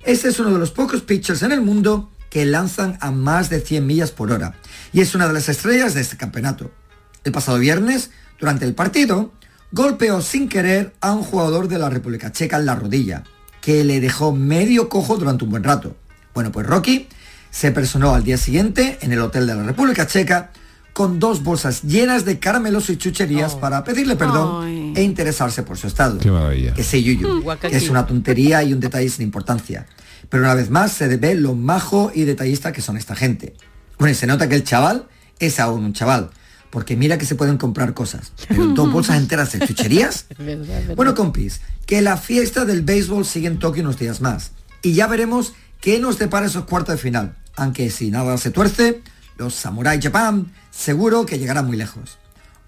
Este es uno de los pocos pitchers en el mundo que lanzan a más de 100 millas por hora y es una de las estrellas de este campeonato. El pasado viernes, durante el partido, golpeó sin querer a un jugador de la República Checa en la rodilla, que le dejó medio cojo durante un buen rato. Bueno, pues Rocky se personó al día siguiente en el hotel de la República Checa con dos bolsas llenas de caramelos y chucherías para pedirle perdón Ay. e interesarse por su estado. Qué maravilla. Que sé, Yuyu, que es una tontería y un detalle sin importancia. Pero una vez más se ve lo majo y detallista que son esta gente. Bueno, y se nota que el chaval es aún un chaval. Porque mira que se pueden comprar cosas. Pero dos bolsas enteras de chucherías. Bueno, compis, que la fiesta del béisbol sigue en Tokio unos días más. Y ya veremos qué nos depara esos cuartos de final. Aunque si nada se tuerce, los Samurai Japan seguro que llegarán muy lejos.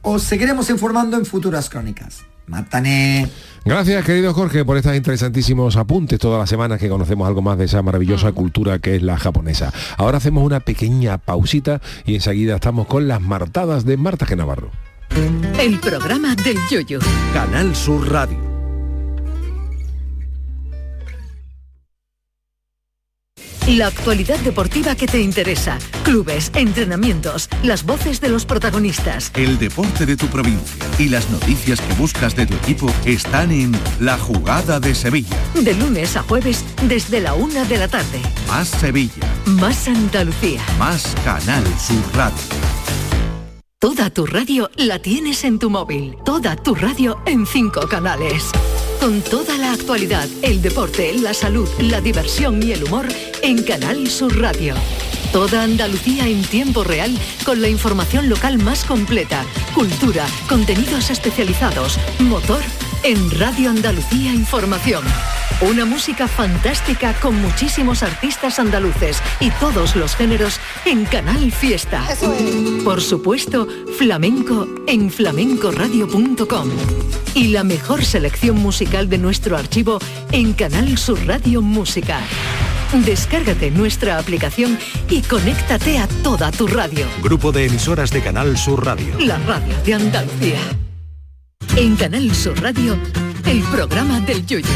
Os seguiremos informando en futuras crónicas. Mátane. Gracias, querido Jorge, por estos interesantísimos apuntes todas las semanas que conocemos algo más de esa maravillosa cultura que es la japonesa. Ahora hacemos una pequeña pausita y enseguida estamos con las martadas de Marta G. Navarro. El programa del yoyo. Canal Sur Radio. La actualidad deportiva que te interesa. Clubes, entrenamientos, las voces de los protagonistas. El deporte de tu provincia y las noticias que buscas de tu equipo están en La Jugada de Sevilla. De lunes a jueves desde la una de la tarde. Más Sevilla, Más Andalucía. más Canal Sur Radio. Toda tu radio la tienes en tu móvil. Toda tu radio en cinco canales. Con toda la actualidad, el deporte, la salud, la diversión y el humor en Canal Sur Radio. Toda Andalucía en tiempo real con la información local más completa, cultura, contenidos especializados, motor en Radio Andalucía Información. Una música fantástica con muchísimos artistas andaluces y todos los géneros en Canal Fiesta. Por supuesto, flamenco en flamencoradio.com. Y la mejor selección musical de nuestro archivo en Canal Sur Radio Música. Descárgate nuestra aplicación y conéctate a toda tu radio. Grupo de emisoras de Canal Sur Radio. La radio de Andalucía. En Canal Sur Radio, el programa del Yoyo.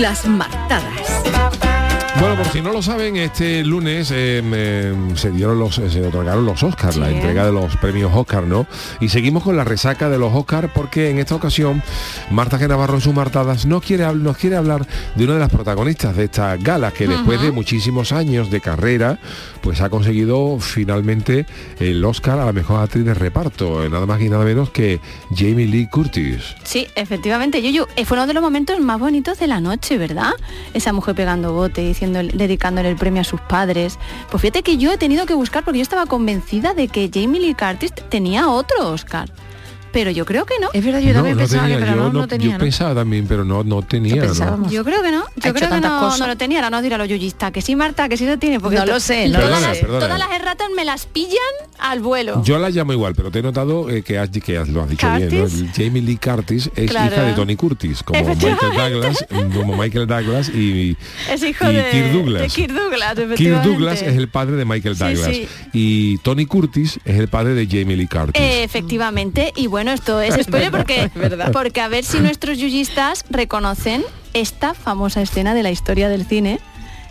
Las martadas. Bueno, por si no lo saben, este lunes eh, se dieron los, se otorgaron los Oscars, la Sí. entrega de los premios Oscar, ¿no? Y seguimos con la resaca de los Oscars porque en esta ocasión Marta G. Navarro en sus martadas nos quiere, nos quiere hablar de una de las protagonistas de esta gala que después de muchísimos años de carrera, pues ha conseguido finalmente el Oscar a la mejor actriz de reparto, eh, nada más y nada menos que Jamie Lee Curtis. Sí, efectivamente, Yuyu, eh, fue uno de los momentos más bonitos de la noche, ¿verdad? Esa mujer pegando bote, diciendo, dedicándole el premio a sus padres. Pues fíjate que yo he tenido que buscar porque yo estestaba convencida de que Jamie Lee Curtis tenía otro Oscar. Pero yo creo que no. Es verdad, yo No, también no pensaba tenía, que pero yo, no, no- no tenía, yo ¿no? pensaba también, pero no, no tenía. ¿no? pensábamos? Yo creo que no, yo creo que no, no lo tenía, ahora nos dirá los yuyistas, que sí Marta, que sí lo tiene, porque No lo sé, no todas, lo las, sé. Perdona, todas perdona. las erratas me las pillan al vuelo. Yo la llamo igual, pero te he notado eh, que, has, que has- lo has dicho bien. Curtis. ¿no? Jamie Lee Curtis es Claro. hija de Tony Curtis, como Michael. Douglas, como Michael Douglas y, es hijo y de Kirk Douglas. de Kirk Douglas, Kirk efectivamente. Douglas es el padre de Michael Douglas sí. y Tony Curtis es el padre de Jamie Lee Curtis. Efectivamente, y bueno, esto es spoiler porque, porque a ver si nuestros yuyistas reconocen esta famosa escena de la historia del cine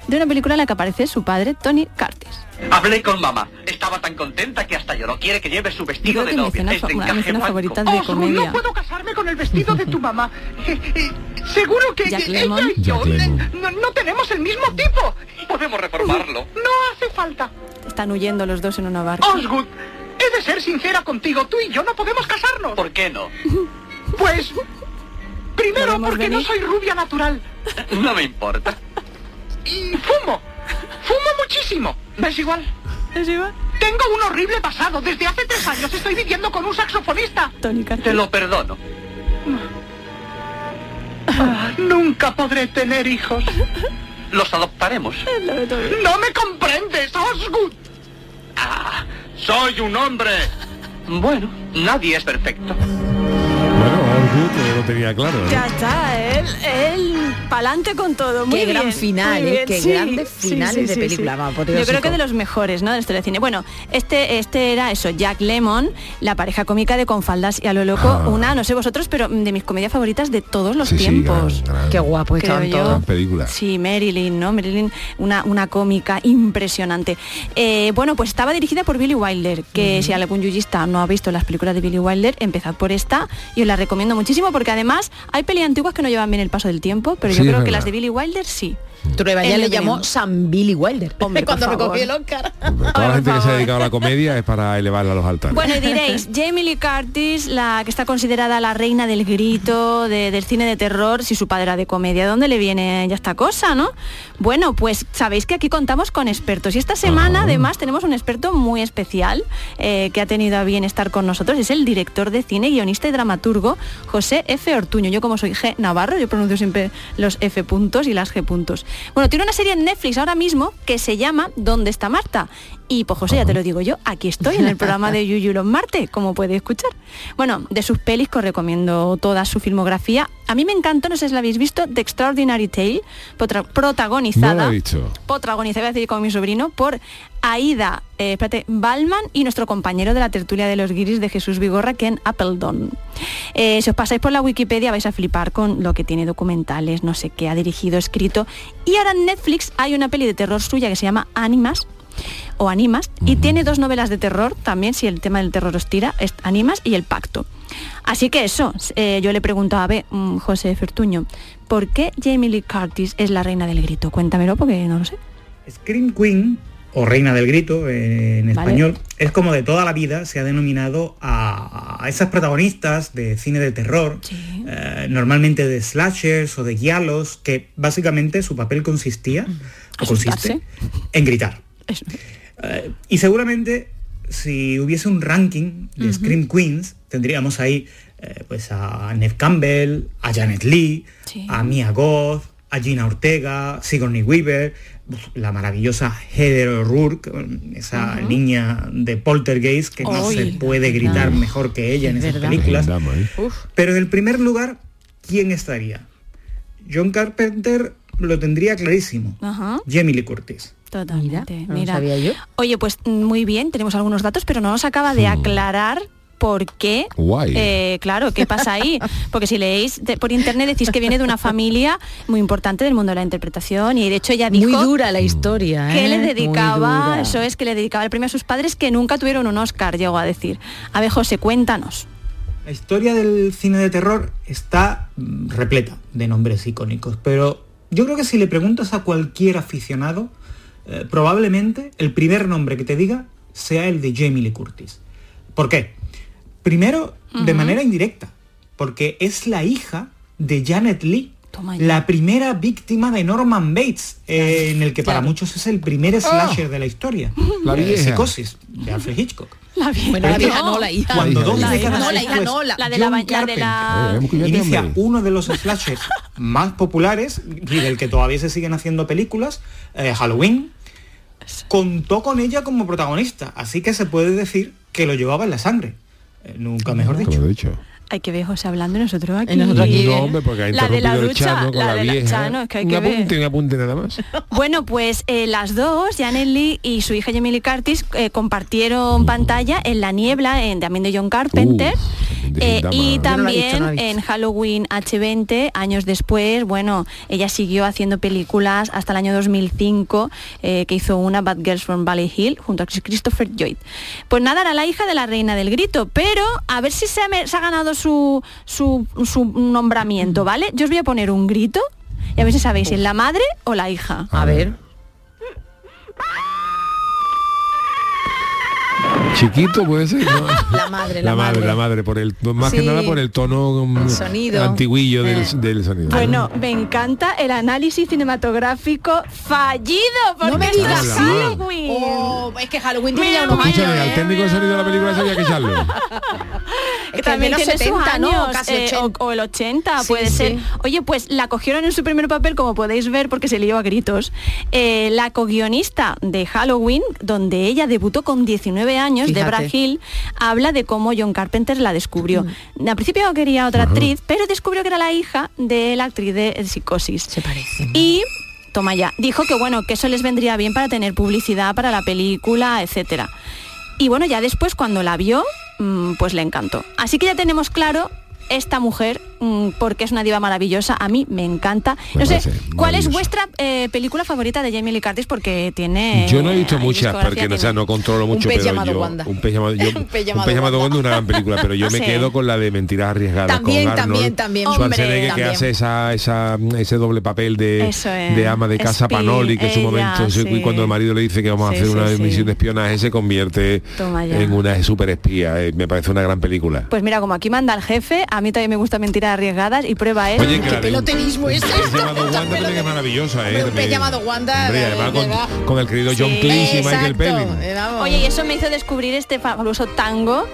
de una película en la que aparece su padre, Tony Curtis. Hablé con mamá. Estaba tan contenta que hasta lloró. Quiere que lleve su vestido Creo de mi novia. escena una de comedia. no puedo casarme con el vestido de tu mamá. Eh, eh, seguro que Jack ella y yo eh, no, no tenemos el mismo tipo. Podemos reformarlo. No hace falta. Están huyendo los dos en una barca. Osgood, de ser sincera contigo. Tú y yo no podemos casarnos. ¿Por qué no? Pues, primero ¿Podemos porque no soy rubia natural. No me importa. Y fumo. Fumo muchísimo. ¿Ves igual? ¿Es igual? Tengo un horrible pasado. Desde hace tres años estoy viviendo con un saxofonista. Tony Te lo perdono. Ah, nunca podré tener hijos. Los adoptaremos. No me comprendes, Osgood. Ah, soy un hombre. Bueno, nadie es perfecto. Bueno, eh, lo tenía claro. ¿no? Ya está, él, él pa'lante con todo. Muy Qué gran final, muy ¿eh? bien. Qué grandes finales de película, vamos, Yo creo que de los mejores, ¿no? De la historia de cine. Bueno, este, este era eso, Jack Lemon, la pareja cómica de Con faldas y a lo loco, Ah. una, no sé vosotros, pero de mis comedias favoritas de todos los Sí, sí, tiempos. gran, gran- Qué guapo estaban yo. todos. gran película. Sí, Marilyn, ¿no? Marilyn, una, una cómica impresionante. Eh, bueno, pues estaba dirigida por Billy Wilder, que si algún yuyista no ha visto las películas de Billy Wilder, empezad por esta y os la recomiendo muchísimo porque además hay peli antiguas que no llevan bien el paso del tiempo, pero yo creo que las de Billy Wilder sí. Trueba le llamó. San Billy Wilder. Hombre, cuando recogió el Oscar. Hombre, Toda la gente que se ha dedicado a la comedia es para elevarla a los altares. Bueno, y diréis, Jamie Lee Curtis, la que está considerada la reina del grito, de- del cine de terror, si su padre era de comedia, ¿dónde le viene ya esta cosa, no? Bueno, pues sabéis que aquí contamos con expertos y esta semana Ah. además tenemos un experto muy especial eh, que ha tenido a bien estar con nosotros, es el director de cine, guionista y dramaturgo José F. Ortuño. Yo como soy G Navarro, yo pronuncio siempre los F puntos y las G puntos. Bueno, tiene una serie en Netflix ahora mismo que se llama ¿Dónde está Marta? Y pues José, ya te lo digo yo, aquí estoy en el programa de Yuyu los martes, como puedes escuchar. Bueno, de sus pelis que os recomiendo toda su filmografía. A mí me encantó, no sé si la habéis visto, The Extraordinary Tale, protagonizada No he protagonizada, voy a decir con mi sobrino, por Aida, eh, espérate, Balman y nuestro compañero de la tertulia de los guiris de Jesús Vigorra, Ken Appledon. Eh, si os pasáis por la Wikipedia vais a flipar con lo que tiene documentales, no sé qué, ha dirigido, escrito. Y ahora en Netflix hay una peli de terror suya que se llama Animas o Animas y tiene dos novelas de terror también, si el tema del terror os tira, es Animas y El Pacto. Así que eso, eh, yo le pregunto a ver, mm, José Fertuño, ¿por qué Jamie Lee Curtis es la reina del grito? Cuéntamelo porque no lo sé. Scream Queen, o Reina del Grito eh, en Vale. español, es como de toda la vida se ha denominado a, a esas protagonistas de cine de terror, eh, normalmente de slashers o de guialos, que básicamente su papel consistía, o consiste, en gritar. Eh, y seguramente si hubiese un ranking de. Scream Queens, tendríamos ahí pues a Neve Campbell, a Janet Lee, Sí. a Mia Goth, a Gina Ortega, Sigourney Weaver, la maravillosa Heather O'Rourke, esa niña de Poltergeist que no se puede verdad. gritar mejor que ella en Es esas verdad. películas. Dama, ¿eh? Pero en el primer lugar, ¿quién estaría? John Carpenter lo tendría clarísimo. Ajá. Jamie Lee Curtis. Totalmente. Mira, no lo Mira. sabía yo. Oye, pues mm, muy bien, tenemos algunos datos, pero no nos acaba de aclarar por qué. Guay. Eh, claro, ¿qué pasa ahí? Porque si leéis de- por internet decís que viene de una familia muy importante del mundo de la interpretación y de hecho ella dijo Muy dura la historia, que ¿eh? le dedicaba, eso es, que le dedicaba el premio a sus padres que nunca tuvieron un Oscar, llegó a decir. A ver, José, cuéntanos. La historia del cine de terror está mm, repleta de nombres icónicos, pero yo creo que si le preguntas a cualquier aficionado, eh, probablemente el primer nombre que te diga sea el de Jamie Lee Curtis. ¿Por qué? Primero, de manera indirecta, porque es la hija de Janet Lee, la primera víctima de Norman Bates, eh, en el que para Claro. muchos es el primer slasher de la historia. La Eh, vieja. Psicosis, de Alfred Hitchcock. La vieja. Bueno, la vieja no, la hija. Cuando La dos hija. décadas No, la hija después, no, la- La de la, la de Carpenter la... Eh, muy inicia uno de los slashers más populares y del que todavía se siguen haciendo películas, eh, Halloween, contó con ella como protagonista, así que se puede decir que lo llevaba en la sangre. Eh, nunca mejor dicho. Hay que ver José hablando y nosotros aquí. Y nosotros aquí, No, hombre, porque ha La de la ducha, Chano con la la, de la vieja. Chano, es que hay un que ver. apunte, un apunte nada más. Bueno, pues eh, las dos, Janet Lee y su hija Jamie Lee Curtis, eh, compartieron pantalla en La Niebla, en, también de John Carpenter. Uh, eh, y Yo no la he visto, también no la he visto. en Halloween H20, años después, bueno, ella siguió haciendo películas hasta el año 2005, eh, que hizo una Bad Girls from Valley Hill junto a Christopher Lloyd. Pues nada, era la hija de la reina del grito, pero a ver si se ha, me- se ha ganado su, su, su nombramiento, ¿vale? Yo os voy a poner un grito y a ver si sabéis si es la madre o la hija. A ver. Chiquito puede ser, ¿no? La madre, La la, madre, la madre, por el más que nada por el tono um, sonido. antiguillo del, Eh. del sonido. Bueno, me encanta el análisis cinematográfico fallido, porque No me digas. Halloween. Oh, es que Halloween tiene ya unos Escúchame, años. al técnico de sonido de la película sabía que echarlo. Es que también los tiene 70, sus ¿no? años, Casi eh, 80. o, o el 80 Sí, puede sí. ser. Oye, pues la cogieron en su primer papel, como podéis ver, porque se lió a gritos. Eh, la co-guionista de Halloween, donde ella debutó con 19 años, Fíjate. Debra Hill, habla de cómo John Carpenter la descubrió. Al principio quería otra actriz, pero descubrió que era la hija de la actriz de Psicosis. Se parece. Y toma ya, dijo que bueno, que eso les vendría bien para tener publicidad para la película, etcétera. Y bueno, ya después cuando la vio, mm, pues le encantó. Así que ya tenemos claro esta mujer mm, porque es una diva maravillosa, a mí me encanta. Me no sé, ¿cuál es vuestra eh, película favorita de Jamie Lee Curtis? Porque tiene... Yo no he visto muchas porque no, o sea, no controlo mucho, pez pero yo Wanda. un pez llamado, yo- Un pez un llamado pez llamado Wanda. Wanda, una gran película, pero yo me Sí. quedo con la de Mentiras arriesgadas También, con Arnold también, también. Schwarzenegger que Hombre, hace esa, esa ese doble papel de, es. de ama de casa Panoli que en su momento cuando el marido le dice que vamos Sí, a hacer una misión de espionaje se convierte en una super espía. Eh, me parece una gran película. Pues mira, como aquí manda el jefe, a mí también me gusta mentiras arriesgadas y prueba es... Oye, que un- peloterismo es esto? llamado Wanda también es maravillosa, eh. Hombre, un pez también. llamado Wanda, Hombre, y de- además de con, el querido John Sí, Cleese y Michael eh. Oye, y eso me hizo descubrir este fabuloso tango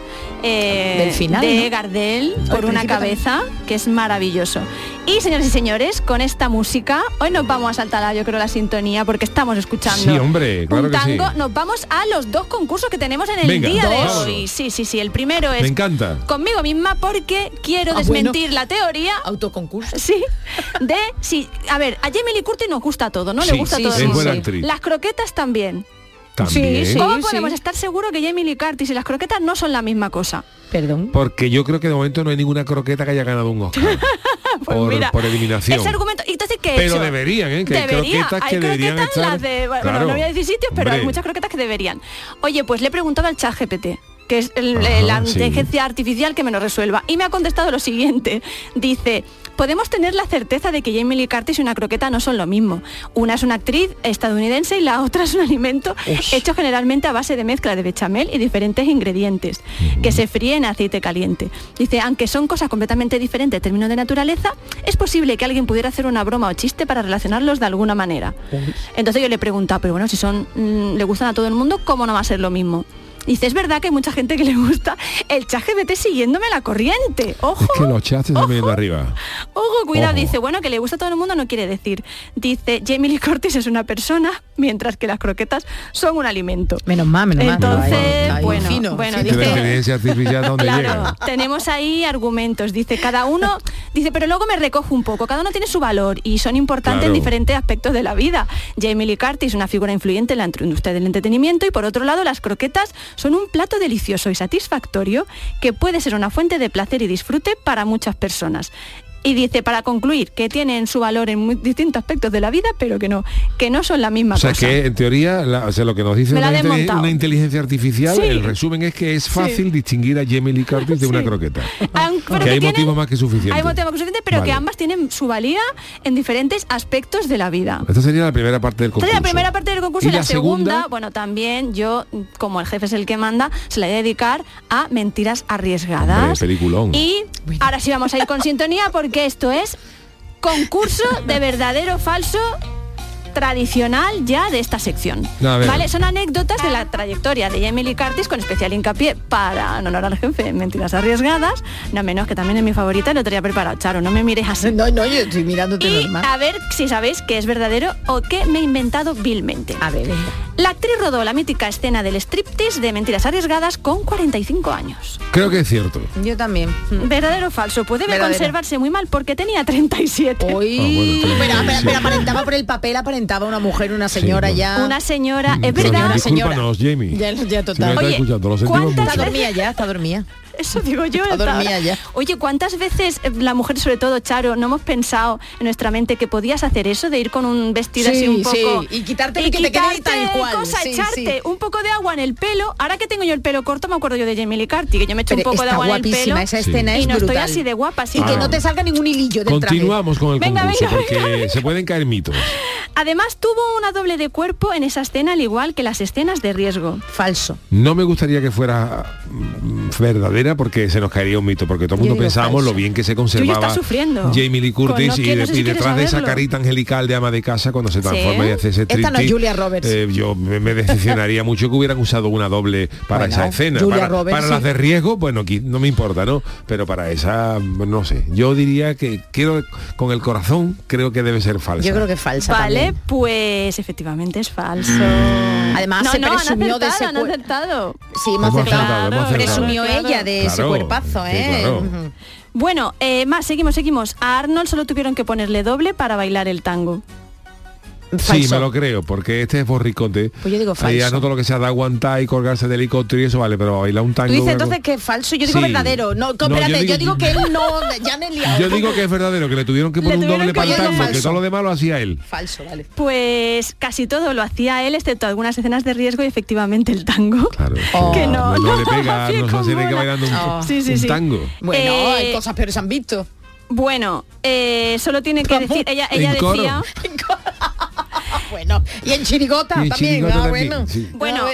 eh, Del final, de ¿no? Gardel por una cabeza, que es maravilloso. Y señores y señores, con esta música, hoy nos vamos a saltar, a, yo creo, la sintonía, porque estamos escuchando Sí, hombre, claro un que sí. tango. Nos vamos a los dos concursos que tenemos en el Venga, día de hoy. Sí, sí, sí. El primero es Me encanta. conmigo misma porque quiero Ah, desmentir la teoría Autoconcurso. Sí, de sí, a ver, a Jamie Lee Curtis nos gusta todo, ¿no? Sí, Le gusta sí, todo. sí. Las croquetas también. También. Sí, ¿Cómo sí. podemos estar seguros que Jamie Lee Curtis y las croquetas no son la misma cosa? Perdón. Porque yo creo que de momento no hay ninguna croqueta que haya ganado un Oscar. Pues por, mira, por eliminación. Ese argumento, ¿y entonces qué Pero hecho? deberían, ¿eh? Que hay Debería. croquetas que Hay deberían croquetas, estar- las de- bueno, Claro. no voy a decir sitios, pero hay muchas croquetas que deberían. Oye, pues le he preguntado al chat GPT que es el- Ajá, la sí. inteligencia artificial que me lo resuelva. Y me ha contestado lo siguiente. Dice, podemos tener la certeza de que Jamie Lee Curtis y una croqueta no son lo mismo. Una es una actriz estadounidense y la otra es un alimento hecho generalmente a base de mezcla de bechamel y diferentes ingredientes que se fríe en aceite caliente. Dice, aunque son cosas completamente diferentes en términos de naturaleza, es posible que alguien pudiera hacer una broma o chiste para relacionarlos de alguna manera. Entonces yo le he preguntado, pero bueno, si son mm, le gustan a todo el mundo, ¿cómo no va a ser lo mismo? Dice, es verdad que hay mucha gente que le gusta el chat GPT siguiéndome la corriente. Ojo. Es que los chats se están arriba. Ojo, cuidado, Ojo. dice, bueno, que le gusta a todo el mundo no quiere decir. Dice, Jamie Lee Curtis es una persona, mientras que las croquetas son un alimento. Menos mal, menos mal. Entonces, bueno, fino, bueno, la dice- donde Claro, llega. tenemos ahí argumentos. Dice, cada uno, dice, pero luego me recojo un poco. Cada uno tiene su valor y son importantes Claro. en diferentes aspectos de la vida. Jamie Lee Curtis, una figura influyente en la industria del entretenimiento y por otro lado las croquetas son un plato delicioso y satisfactorio que puede ser una fuente de placer y disfrute para muchas personas. Y dice, para concluir, que tienen su valor en muy distintos aspectos de la vida, pero que no, que no son la misma O sea, cosa. que en teoría, la- o sea, lo que nos dice una, inteligencia artificial, Sí. el resumen es que es fácil distinguir a Lee Curtis de una Sí. croqueta. Aunque- que que hay tienen- motivos más que suficientes. Hay motivos suficientes, pero que ambas tienen su valía en diferentes aspectos de la vida. Esta sería la primera parte del Esta concurso. es la primera parte del concurso y, ¿Y la, la segunda, segunda? bueno, también yo, como el jefe es el que manda, se la voy a dedicar a mentiras arriesgadas. Hombre, peliculón. Y ahora sí vamos a ir con sintonía porque esto es concurso de verdadero falso tradicional ya de esta sección. ¿Vale? Son anécdotas de la trayectoria de Lee Curtis con especial hincapié para en honor al jefe en mentiras arriesgadas, no menos que también es mi favorita, lo tenía preparado, Charo, no me mires así. No, no, yo estoy mirándote Y normal. a ver si sabéis que es verdadero o que me he inventado vilmente. A ver. La actriz rodó la mítica escena del striptease de Mentiras Arriesgadas con 45 años. Creo que es cierto. Yo también. ¿Verdadero o falso? Pues debe Verdadero. conservarse muy mal porque tenía 37. Hoy, Ah, bueno, pero, televisión. pero- pero aparentaba por el papel, aparentaba una mujer, una señora bueno. ya. Una señora, es verdad. señora. Discúlpanos, Jamie. Ya, ya Si total. estás Oye, escuchando, lo sentimos ¿cuántas Está dormida ya, está dormida. Eso digo yo. Ahora. ya. Oye, ¿cuántas veces eh, la mujer, sobre todo Charo, no hemos pensado en nuestra mente que podías hacer eso de ir con un vestido así Sí, un poco sí, y quitarte y que te quede quitarte tal cual, cosa, sí, echarte sí. un poco de agua en el pelo. Ahora que tengo yo el pelo corto, me acuerdo yo de Jamie Lee Curtis, que yo me echo un Pero poco de agua en el pelo esa escena y es no estoy así de guapa. sí. Y que no te salga ningún hilillo del traje. Continuamos con el Venga, concurso venga, porque venga, se pueden caer mitos. Además tuvo una doble de cuerpo en esa escena, al igual que las escenas de riesgo. Falso. No me gustaría que fuera verdadera porque se nos caería un mito, porque todo el mundo pensábamos falso. lo bien que se conservaba sufriendo. Jamie Lee Curtis y, quiero- de- no sé si y quieres detrás de esa carita angelical de ama de casa cuando se transforma Sí. y hace ese Esta no es striptease, Julia Roberts. eh, yo me, me decepcionaría mucho que hubieran usado una doble para Bueno, esa escena. Julia para Roberts, para sí. las de riesgo, bueno, qui- no me importa, ¿no? Pero para esa, no sé. Yo diría que quiero con el corazón creo que debe ser falsa. Yo creo que es falsa Vale, también. pues efectivamente es falso. Además, no, se no, han presumió de acertado, ese han acertado. Sí, hemos Hemos acertado. Claro. ella de ese Claro, cuerpazo, sí, ¿eh? Bueno, eh, más, seguimos, seguimos. A Arnold solo tuvieron que ponerle doble para bailar el tango. Sí, Falso. me lo creo, porque este es borricote. Pues yo digo Ahí ya falso. no todo lo que sea de aguantar y colgarse del helicóptero y eso vale, pero bailar un tango. Tú dices una entonces que es falso, yo digo Sí. verdadero. No, No, espérate, yo yo, digo- que él no, ya me he liado. Yo digo que es verdadero, que le tuvieron que poner un doble que para el poner tango, falso. que todo lo demás lo hacía él. Falso, vale. Pues casi todo lo hacía él, excepto algunas escenas de riesgo y efectivamente el tango. Claro. Oh. Que no, no, no, le pega, no se que bailando un, Oh. Sí, sí, un sí. tango. Bueno, Eh, hay cosas peores han visto. Bueno, eh, solo tiene que ¿Cómo? decir, ella, ella En bueno, y en chirigota Y en también. chirigota ah, también, bueno. sí. Bueno.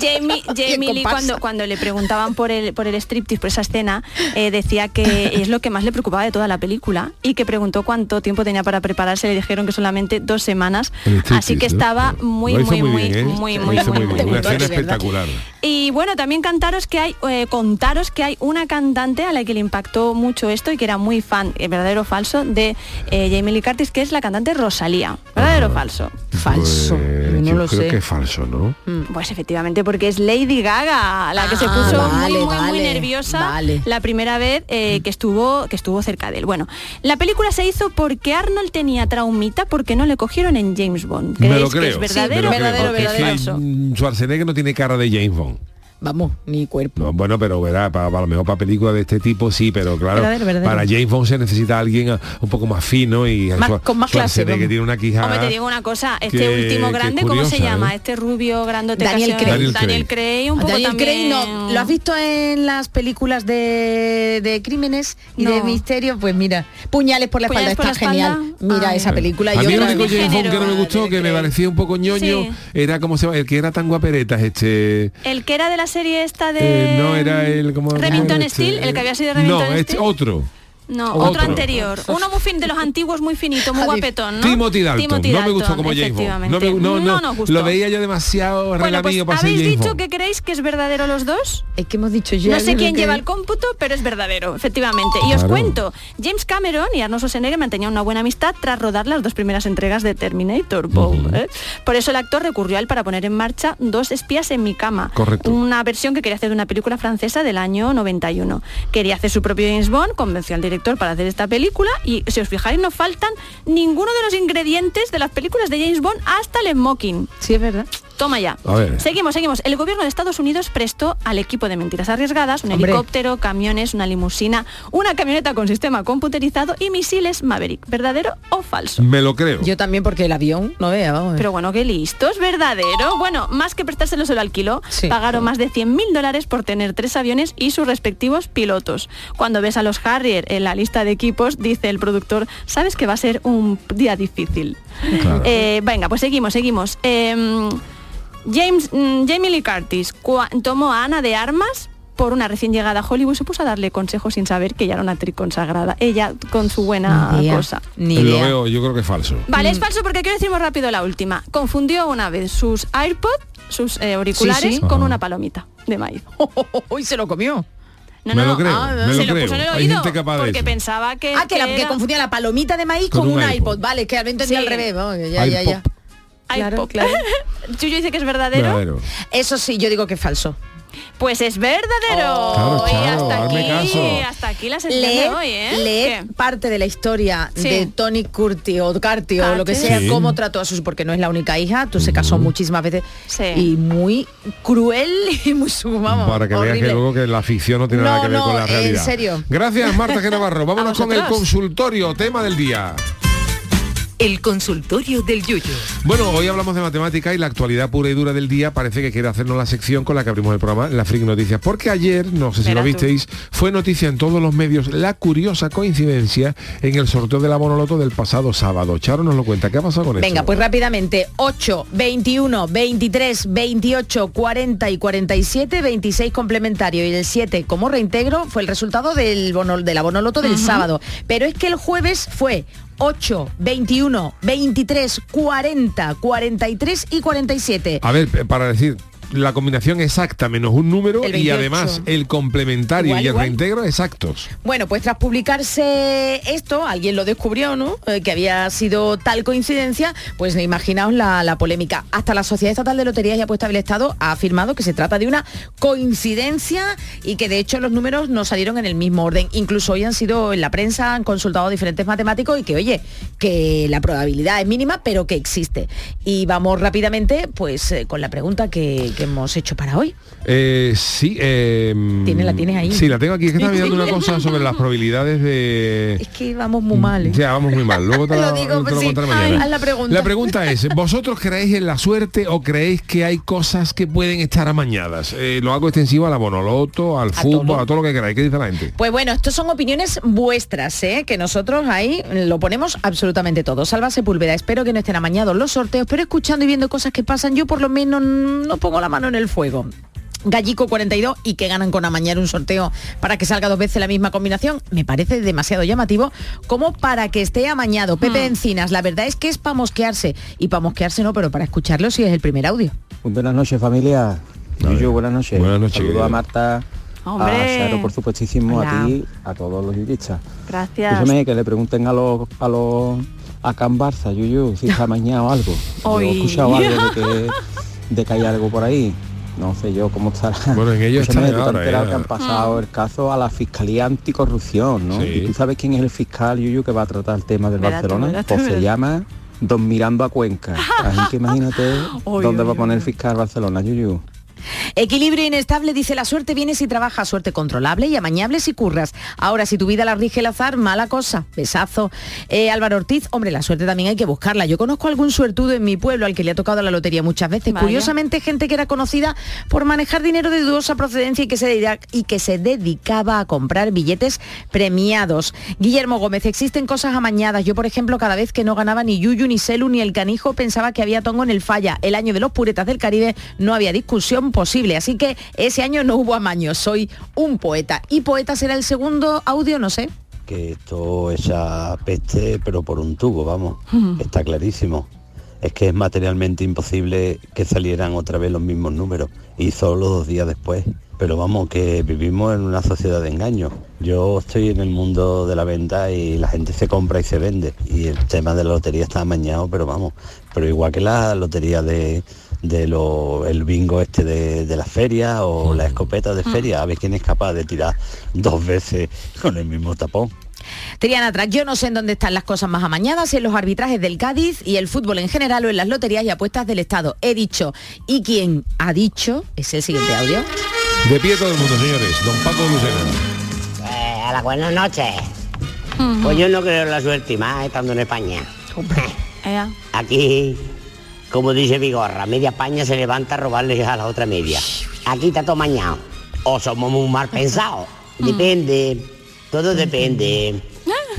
Jamie, Jamie Lee cuando, cuando le preguntaban por el, por el striptease, por esa escena, eh, decía que es lo que más le preocupaba de toda la película y que preguntó cuánto tiempo tenía para prepararse, le dijeron que solamente dos semanas, así que estaba muy, muy, muy, bien, ¿eh? muy, muy, muy, muy muy, bien. Una escena espectacular. Y bueno, también cantaros que hay, eh, contaros que hay una cantante a la que le impactó mucho esto y que era muy fan, eh, verdadero o falso, de eh, Jamie Lee Curtis, que es la cantante Rosalía. ¿Verdadero o falso? Falso. Pues, no yo lo creo sé. que es falso, ¿no? Pues efectivamente, porque es Lady Gaga la que se Ah, puso vale, muy, muy, muy nerviosa vale. la primera vez eh, que estuvo que estuvo cerca de él. Bueno, la película se hizo porque Arnold tenía traumita porque no le cogieron en James Bond. Me lo ¿Creéis que es me verdadero, creo, verdadero, es verdadero, que, falso? mm, Schwarzenegger no tiene cara de James Bond. Vamos, ni cuerpo. No, bueno, pero verá, para, para lo mejor para películas de este tipo sí, pero claro, Verdadero, verdadero. para James Bond se necesita alguien ah, un poco más fino y Más- Schwar- con más clase, Schwarzenegger vamos. tiene una quijada. Hombre, te digo una cosa, este que- último que grande, ¿cómo se curiosa, llama? ¿eh? Este rubio grandote Daniel Craig. Daniel Daniel Craig, un poco Daniel también... Craig no. ¿Lo has visto en las películas de, de crímenes y de No. misterio? Pues mira, Puñales por la espalda está la genial. espalda. Mira Ah. esa película. A yo mí el único. James Bond que no me gustó, que me parecía un poco ñoño, Sí. era como se el que era tan guaperetas, este El que era de la serie esta de... eh, no era el como Remington Steel, el que había sido Remington No, Steel. otro. No, Otro. otro, anterior. Uno muy fin de los antiguos, muy finito, muy guapetón, ¿no? Timothy Dalton. Timothy no me gustó como James Bond. No, me, no, no, nos gustó. Lo veía yo demasiado Bueno, pues para habéis dicho Bond. que creéis que es verdadero los dos. Es que hemos dicho ya. No sé quién que- lleva el cómputo, pero es verdadero, efectivamente. Y os cuento, James Cameron y Arnold Schwarzenegger mantenían una buena amistad tras rodar las dos primeras entregas de Terminator. ¿eh? Por eso el actor recurrió a él para poner en marcha Dos espías en mi cama. Correcto. Una versión que quería hacer de una película francesa del año 91. Quería hacer su propio James Bond, convenció al director para hacer esta película y si os fijáis no faltan ninguno de los ingredientes de las películas de James Bond hasta el smoking. Sí, es verdad. Toma ya. A ver. Seguimos, seguimos. El gobierno de Estados Unidos prestó al equipo de mentiras arriesgadas un Hombre. helicóptero, camiones, una limusina, una camioneta con sistema computerizado y misiles Maverick. ¿Verdadero o falso? Me lo creo. Yo también porque el avión, no vea, vamos. Pero bueno, qué listos, ¿verdadero? Bueno, más que prestárselo se lo alquiló, Sí. pagaron más de 100.000 dólares por tener tres aviones y sus respectivos pilotos. Cuando ves a los Harrier en la lista de equipos, dice el productor, sabes que va a ser un día difícil. Claro. Eh, venga, pues seguimos, seguimos. Em, James, mm, Jamie Lee Curtis tomó a Ana de Armas por una recién llegada a Hollywood y se puso a darle consejos sin saber que ella era una actriz consagrada. Ella con su buena Ni idea, cosa. Ni lo idea. veo, yo creo que es falso. Vale, es falso porque quiero decir muy rápido la última. Confundió una vez sus AirPods, sus eh, auriculares, Sí, sí. con Ajá. una palomita de maíz. Hoy se lo comió. No, Me no, lo creo, ah, me se lo creo. puso en el Hay oído gente capaz de porque pensaba que, Ah, que, la, que era- confundía la palomita de maíz Con con, un iPod. iPod. Vale, que había entendido Sí. al revés. que ya, ya, ya. Claro, claro. Chuyo dice que es verdadero. Eso sí, yo digo que es falso. Pues es verdadero. Claro, y Charo, hasta aquí, caso. hasta aquí la de hoy, ¿eh? lee parte de la historia Sí. de Tony Curti o Carti o lo que sí. sea, Sí. cómo trató a sus, porque no es la única hija, tú se casó muchísimas veces Sí. y muy cruel y muy su- vamos, Para que veas que luego que la ficción no tiene No, nada que ver no, con la en realidad. serio. Gracias, Marta G. Navarro. Vámonos con el consultorio, tema del día. El consultorio del Yuyo. Bueno, hoy hablamos de matemática y la actualidad pura y dura del día parece que quiere hacernos la sección con la que abrimos el programa, la Freak Noticias. Porque ayer, no sé si lo tú. visteis, fue noticia en todos los medios la curiosa coincidencia en el sorteo de la Bonoloto del pasado sábado. Charo nos lo cuenta. ¿Qué ha pasado con Venga, eso? pues rápidamente, 8, 21, 23, 28, 40 y 47, 26 complementario y el 7 como reintegro fue el resultado del bono, de la Bonoloto del sábado. Pero es que el jueves fue 8, 21, 23, 40, 43 y 47. A ver, eh, para decir la combinación exacta menos un número y 28. además el complementario Igual, y el igual. reintegro exactos. Bueno, pues tras publicarse esto, alguien lo descubrió, ¿no? Eh, que había sido tal coincidencia, pues imaginaos la, la polémica. Hasta la Sociedad Estatal de Loterías y Apuestas del Estado ha afirmado que se trata de una coincidencia y que de hecho los números no salieron en el mismo orden. Incluso hoy han sido en la prensa, han consultado diferentes matemáticos y que, oye, que la probabilidad es mínima, pero que existe. Y vamos rápidamente, pues, eh, con la pregunta que, que hemos hecho para hoy. Eh, sí, eh, ¿Tienes- la tienes ahí? Sí, la tengo aquí. Es que estaba mirando una cosa sobre las probabilidades de... Es que vamos muy mal. ¿eh? Ya, vamos muy mal. Luego te, Lo la, digo, te lo sí. contaré Ay, mañana. haz la pregunta. La pregunta es, ¿vosotros creéis en la suerte o creéis que hay cosas que pueden estar amañadas? Eh, lo hago extensivo a la bonoloto, al fútbol, todo. a todo lo que queráis. ¿Qué dice la gente? Pues bueno, estos son opiniones vuestras, ¿eh? que nosotros ahí lo ponemos absolutamente todo. Salva Sepúlveda, espero que no estén amañados los sorteos, pero escuchando y viendo cosas que pasan, yo por lo menos no pongo la mano en el fuego. Gallico 42 y que ganan con amañar un sorteo para que salga dos veces la misma combinación, me parece demasiado llamativo como para que esté amañado. Pepe Encinas, la verdad es que es para mosquearse y para mosquearse no, pero para escucharlo si es el primer audio. Muy buenas noches familia. Yuyu, buenas noches. Buenas noches, Saludos querido. a Marta, Hombre. a Charo, por supuestísimo, Hola. a ti, a todos los yuyistas. Gracias. Que le pregunten a los a los a Can Barça, Yuyu, si está mañado algo. Yo he escuchado algo de que, de que hay algo por ahí. No sé yo cómo estará. Bueno, en ello Escúchame, están tú te has ahora, ya. que han pasado el caso a la Fiscalía Anticorrupción, ¿no? Sí. ¿Y tú sabes quién es el fiscal, Yuyu, que va a tratar el tema del Barcelona? Pues se llama Don Mirando a Cuenca. Así que imagínate dónde va a poner el fiscal Barcelona, Yuyu. Equilibrio inestable, dice la suerte viene si trabajas, suerte controlable y amañable si curras. Ahora, si tu vida la rige el azar, mala cosa. Besazo. Eh, Álvaro Ortiz, hombre, la suerte también hay que buscarla. Yo conozco algún suertudo en mi pueblo al que le ha tocado la lotería muchas veces. Vaya. Curiosamente, gente que era conocida por manejar dinero de dudosa procedencia y que, se y que se dedicaba a comprar billetes premiados. Guillermo Gómez, existen cosas amañadas. Yo, por ejemplo, cada vez que no ganaba ni Yuyu, ni Selu, ni el canijo, pensaba que había tongo en el falla. El año de los puretas del Caribe no había discusión posible. Así que ese año no hubo amaño. Soy un poeta. Y poeta será el segundo audio, no sé. que esto esa peste, pero por un tubo, vamos, está clarísimo. Es que es materialmente imposible que salieran otra vez los mismos números y solo dos días después. Pero vamos, que vivimos en una sociedad de engaños. Yo estoy en el mundo de la venta y la gente se compra y se vende. Y el tema de la lotería está amañado, pero vamos, pero igual que la lotería de, de lo, el bingo este de, de la feria o la escopeta de feria, a ver quién es capaz de tirar dos veces con el mismo tapón. Triana Track, yo no sé en dónde están las cosas más amañadas, si en los arbitrajes del Cádiz y el fútbol en general o en las loterías y apuestas del Estado. He dicho, y quien ha dicho, es el siguiente audio. De pie todo el mundo, señores. Don Paco Lucena. Eh, a la buenas noches. Pues yo no creo en la suerte y más estando en España. Aquí, como dice Vigorra, media España se levanta a robarle a la otra media. Aquí está todo mañado. O somos muy mal pensados. Depende. Todo depende.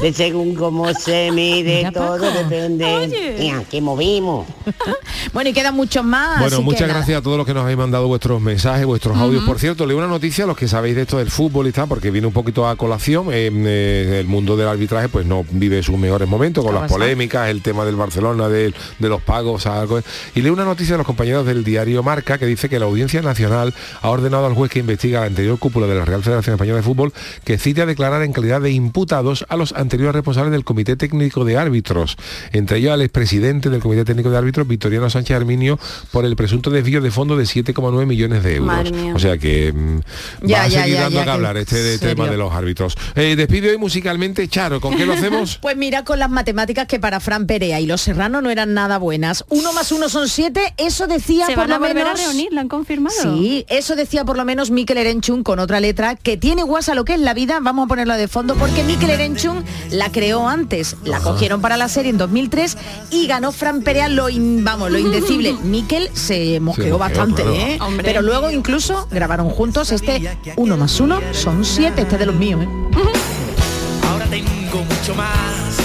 De según cómo se mide, Mira, todo Paco. depende. Mira, que movimos. Bueno, y quedan muchos más. Bueno, así que muchas nada. gracias a todos los que nos habéis mandado vuestros mensajes, vuestros audios. Por cierto, leo una noticia a los que sabéis de esto del fútbol y tal, porque viene un poquito a colación. En eh, el mundo del arbitraje, pues no vive sus mejores momentos con ¿Qué las pasa? polémicas, el tema del Barcelona, del- de, los pagos, algo. Y leo una noticia de los compañeros del diario Marca que dice que la Audiencia Nacional ha ordenado al juez que investiga la anterior cúpula de la Real Federación Española de Fútbol que cite a declarar en calidad de imputados a los anteriores responsables del Comité Técnico de Árbitros, entre ellos al expresidente del Comité Técnico de Árbitros, Victoriano Sánchez Arminio, por el presunto desvío de fondo de 7,9 millones de euros. Madre mía. O sea que mm, Ya, va a ya, seguir ya, dando ya, que hablar este de- tema de los árbitros. Eh, despido hoy musicalmente, Charo, ¿con qué lo hacemos? Pues mira, con las matemáticas que para Fran Perea y los Serrano no eran nada buenas. Uno más uno son siete, eso decía Se por van a lo volver a menos... reunir, la han confirmado. Sí, eso decía por lo menos Mikel Erenchun con otra letra que tiene guasa lo que es la vida. Vamos a ponerla de fondo porque Mikel Erenchun la creó antes, la cogieron para la serie en 2003 y ganó Fran Perea lo, in- vamos, lo indecible. Mikel se mosqueó bastante, claro. ¿eh? Hombre. Pero luego incluso grabaron juntos este uno más uno son siete, este de los míos, ¿eh? Ahora tengo mucho más.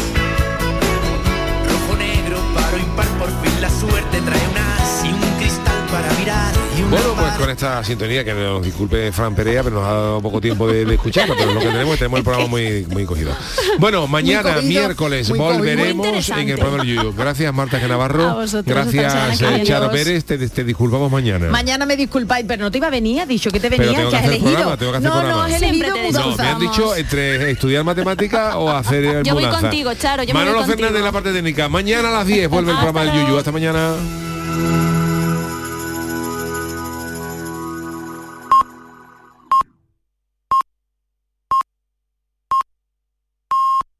Rojo, negro, paro, impar, por fin la suerte Bueno, pues con esta sintonía, que nos disculpe Fran Perea, pero nos ha dado poco tiempo de, de escucharla, pero lo que tenemos, tenemos el programa muy, muy cogido. Bueno, mañana, cogido, miércoles, volveremos en el programa del Yuyu. Gracias, Marta Genavarro. vosotros, Gracias, eh. Charo. Pérez. Te, te disculpamos mañana. Mañana me disculpáis, pero no te iba a venir, has dicho que te venía, que que has elegido. programa, tengo que hacer no, no, has elegido No, me han dicho entre estudiar matemática o hacer el Yo voy mudanza. contigo, Charo, yo me voy Manolo contigo. Fernández en la parte técnica. Mañana a las 10 vuelve el programa del Yuyu. Hasta mañana.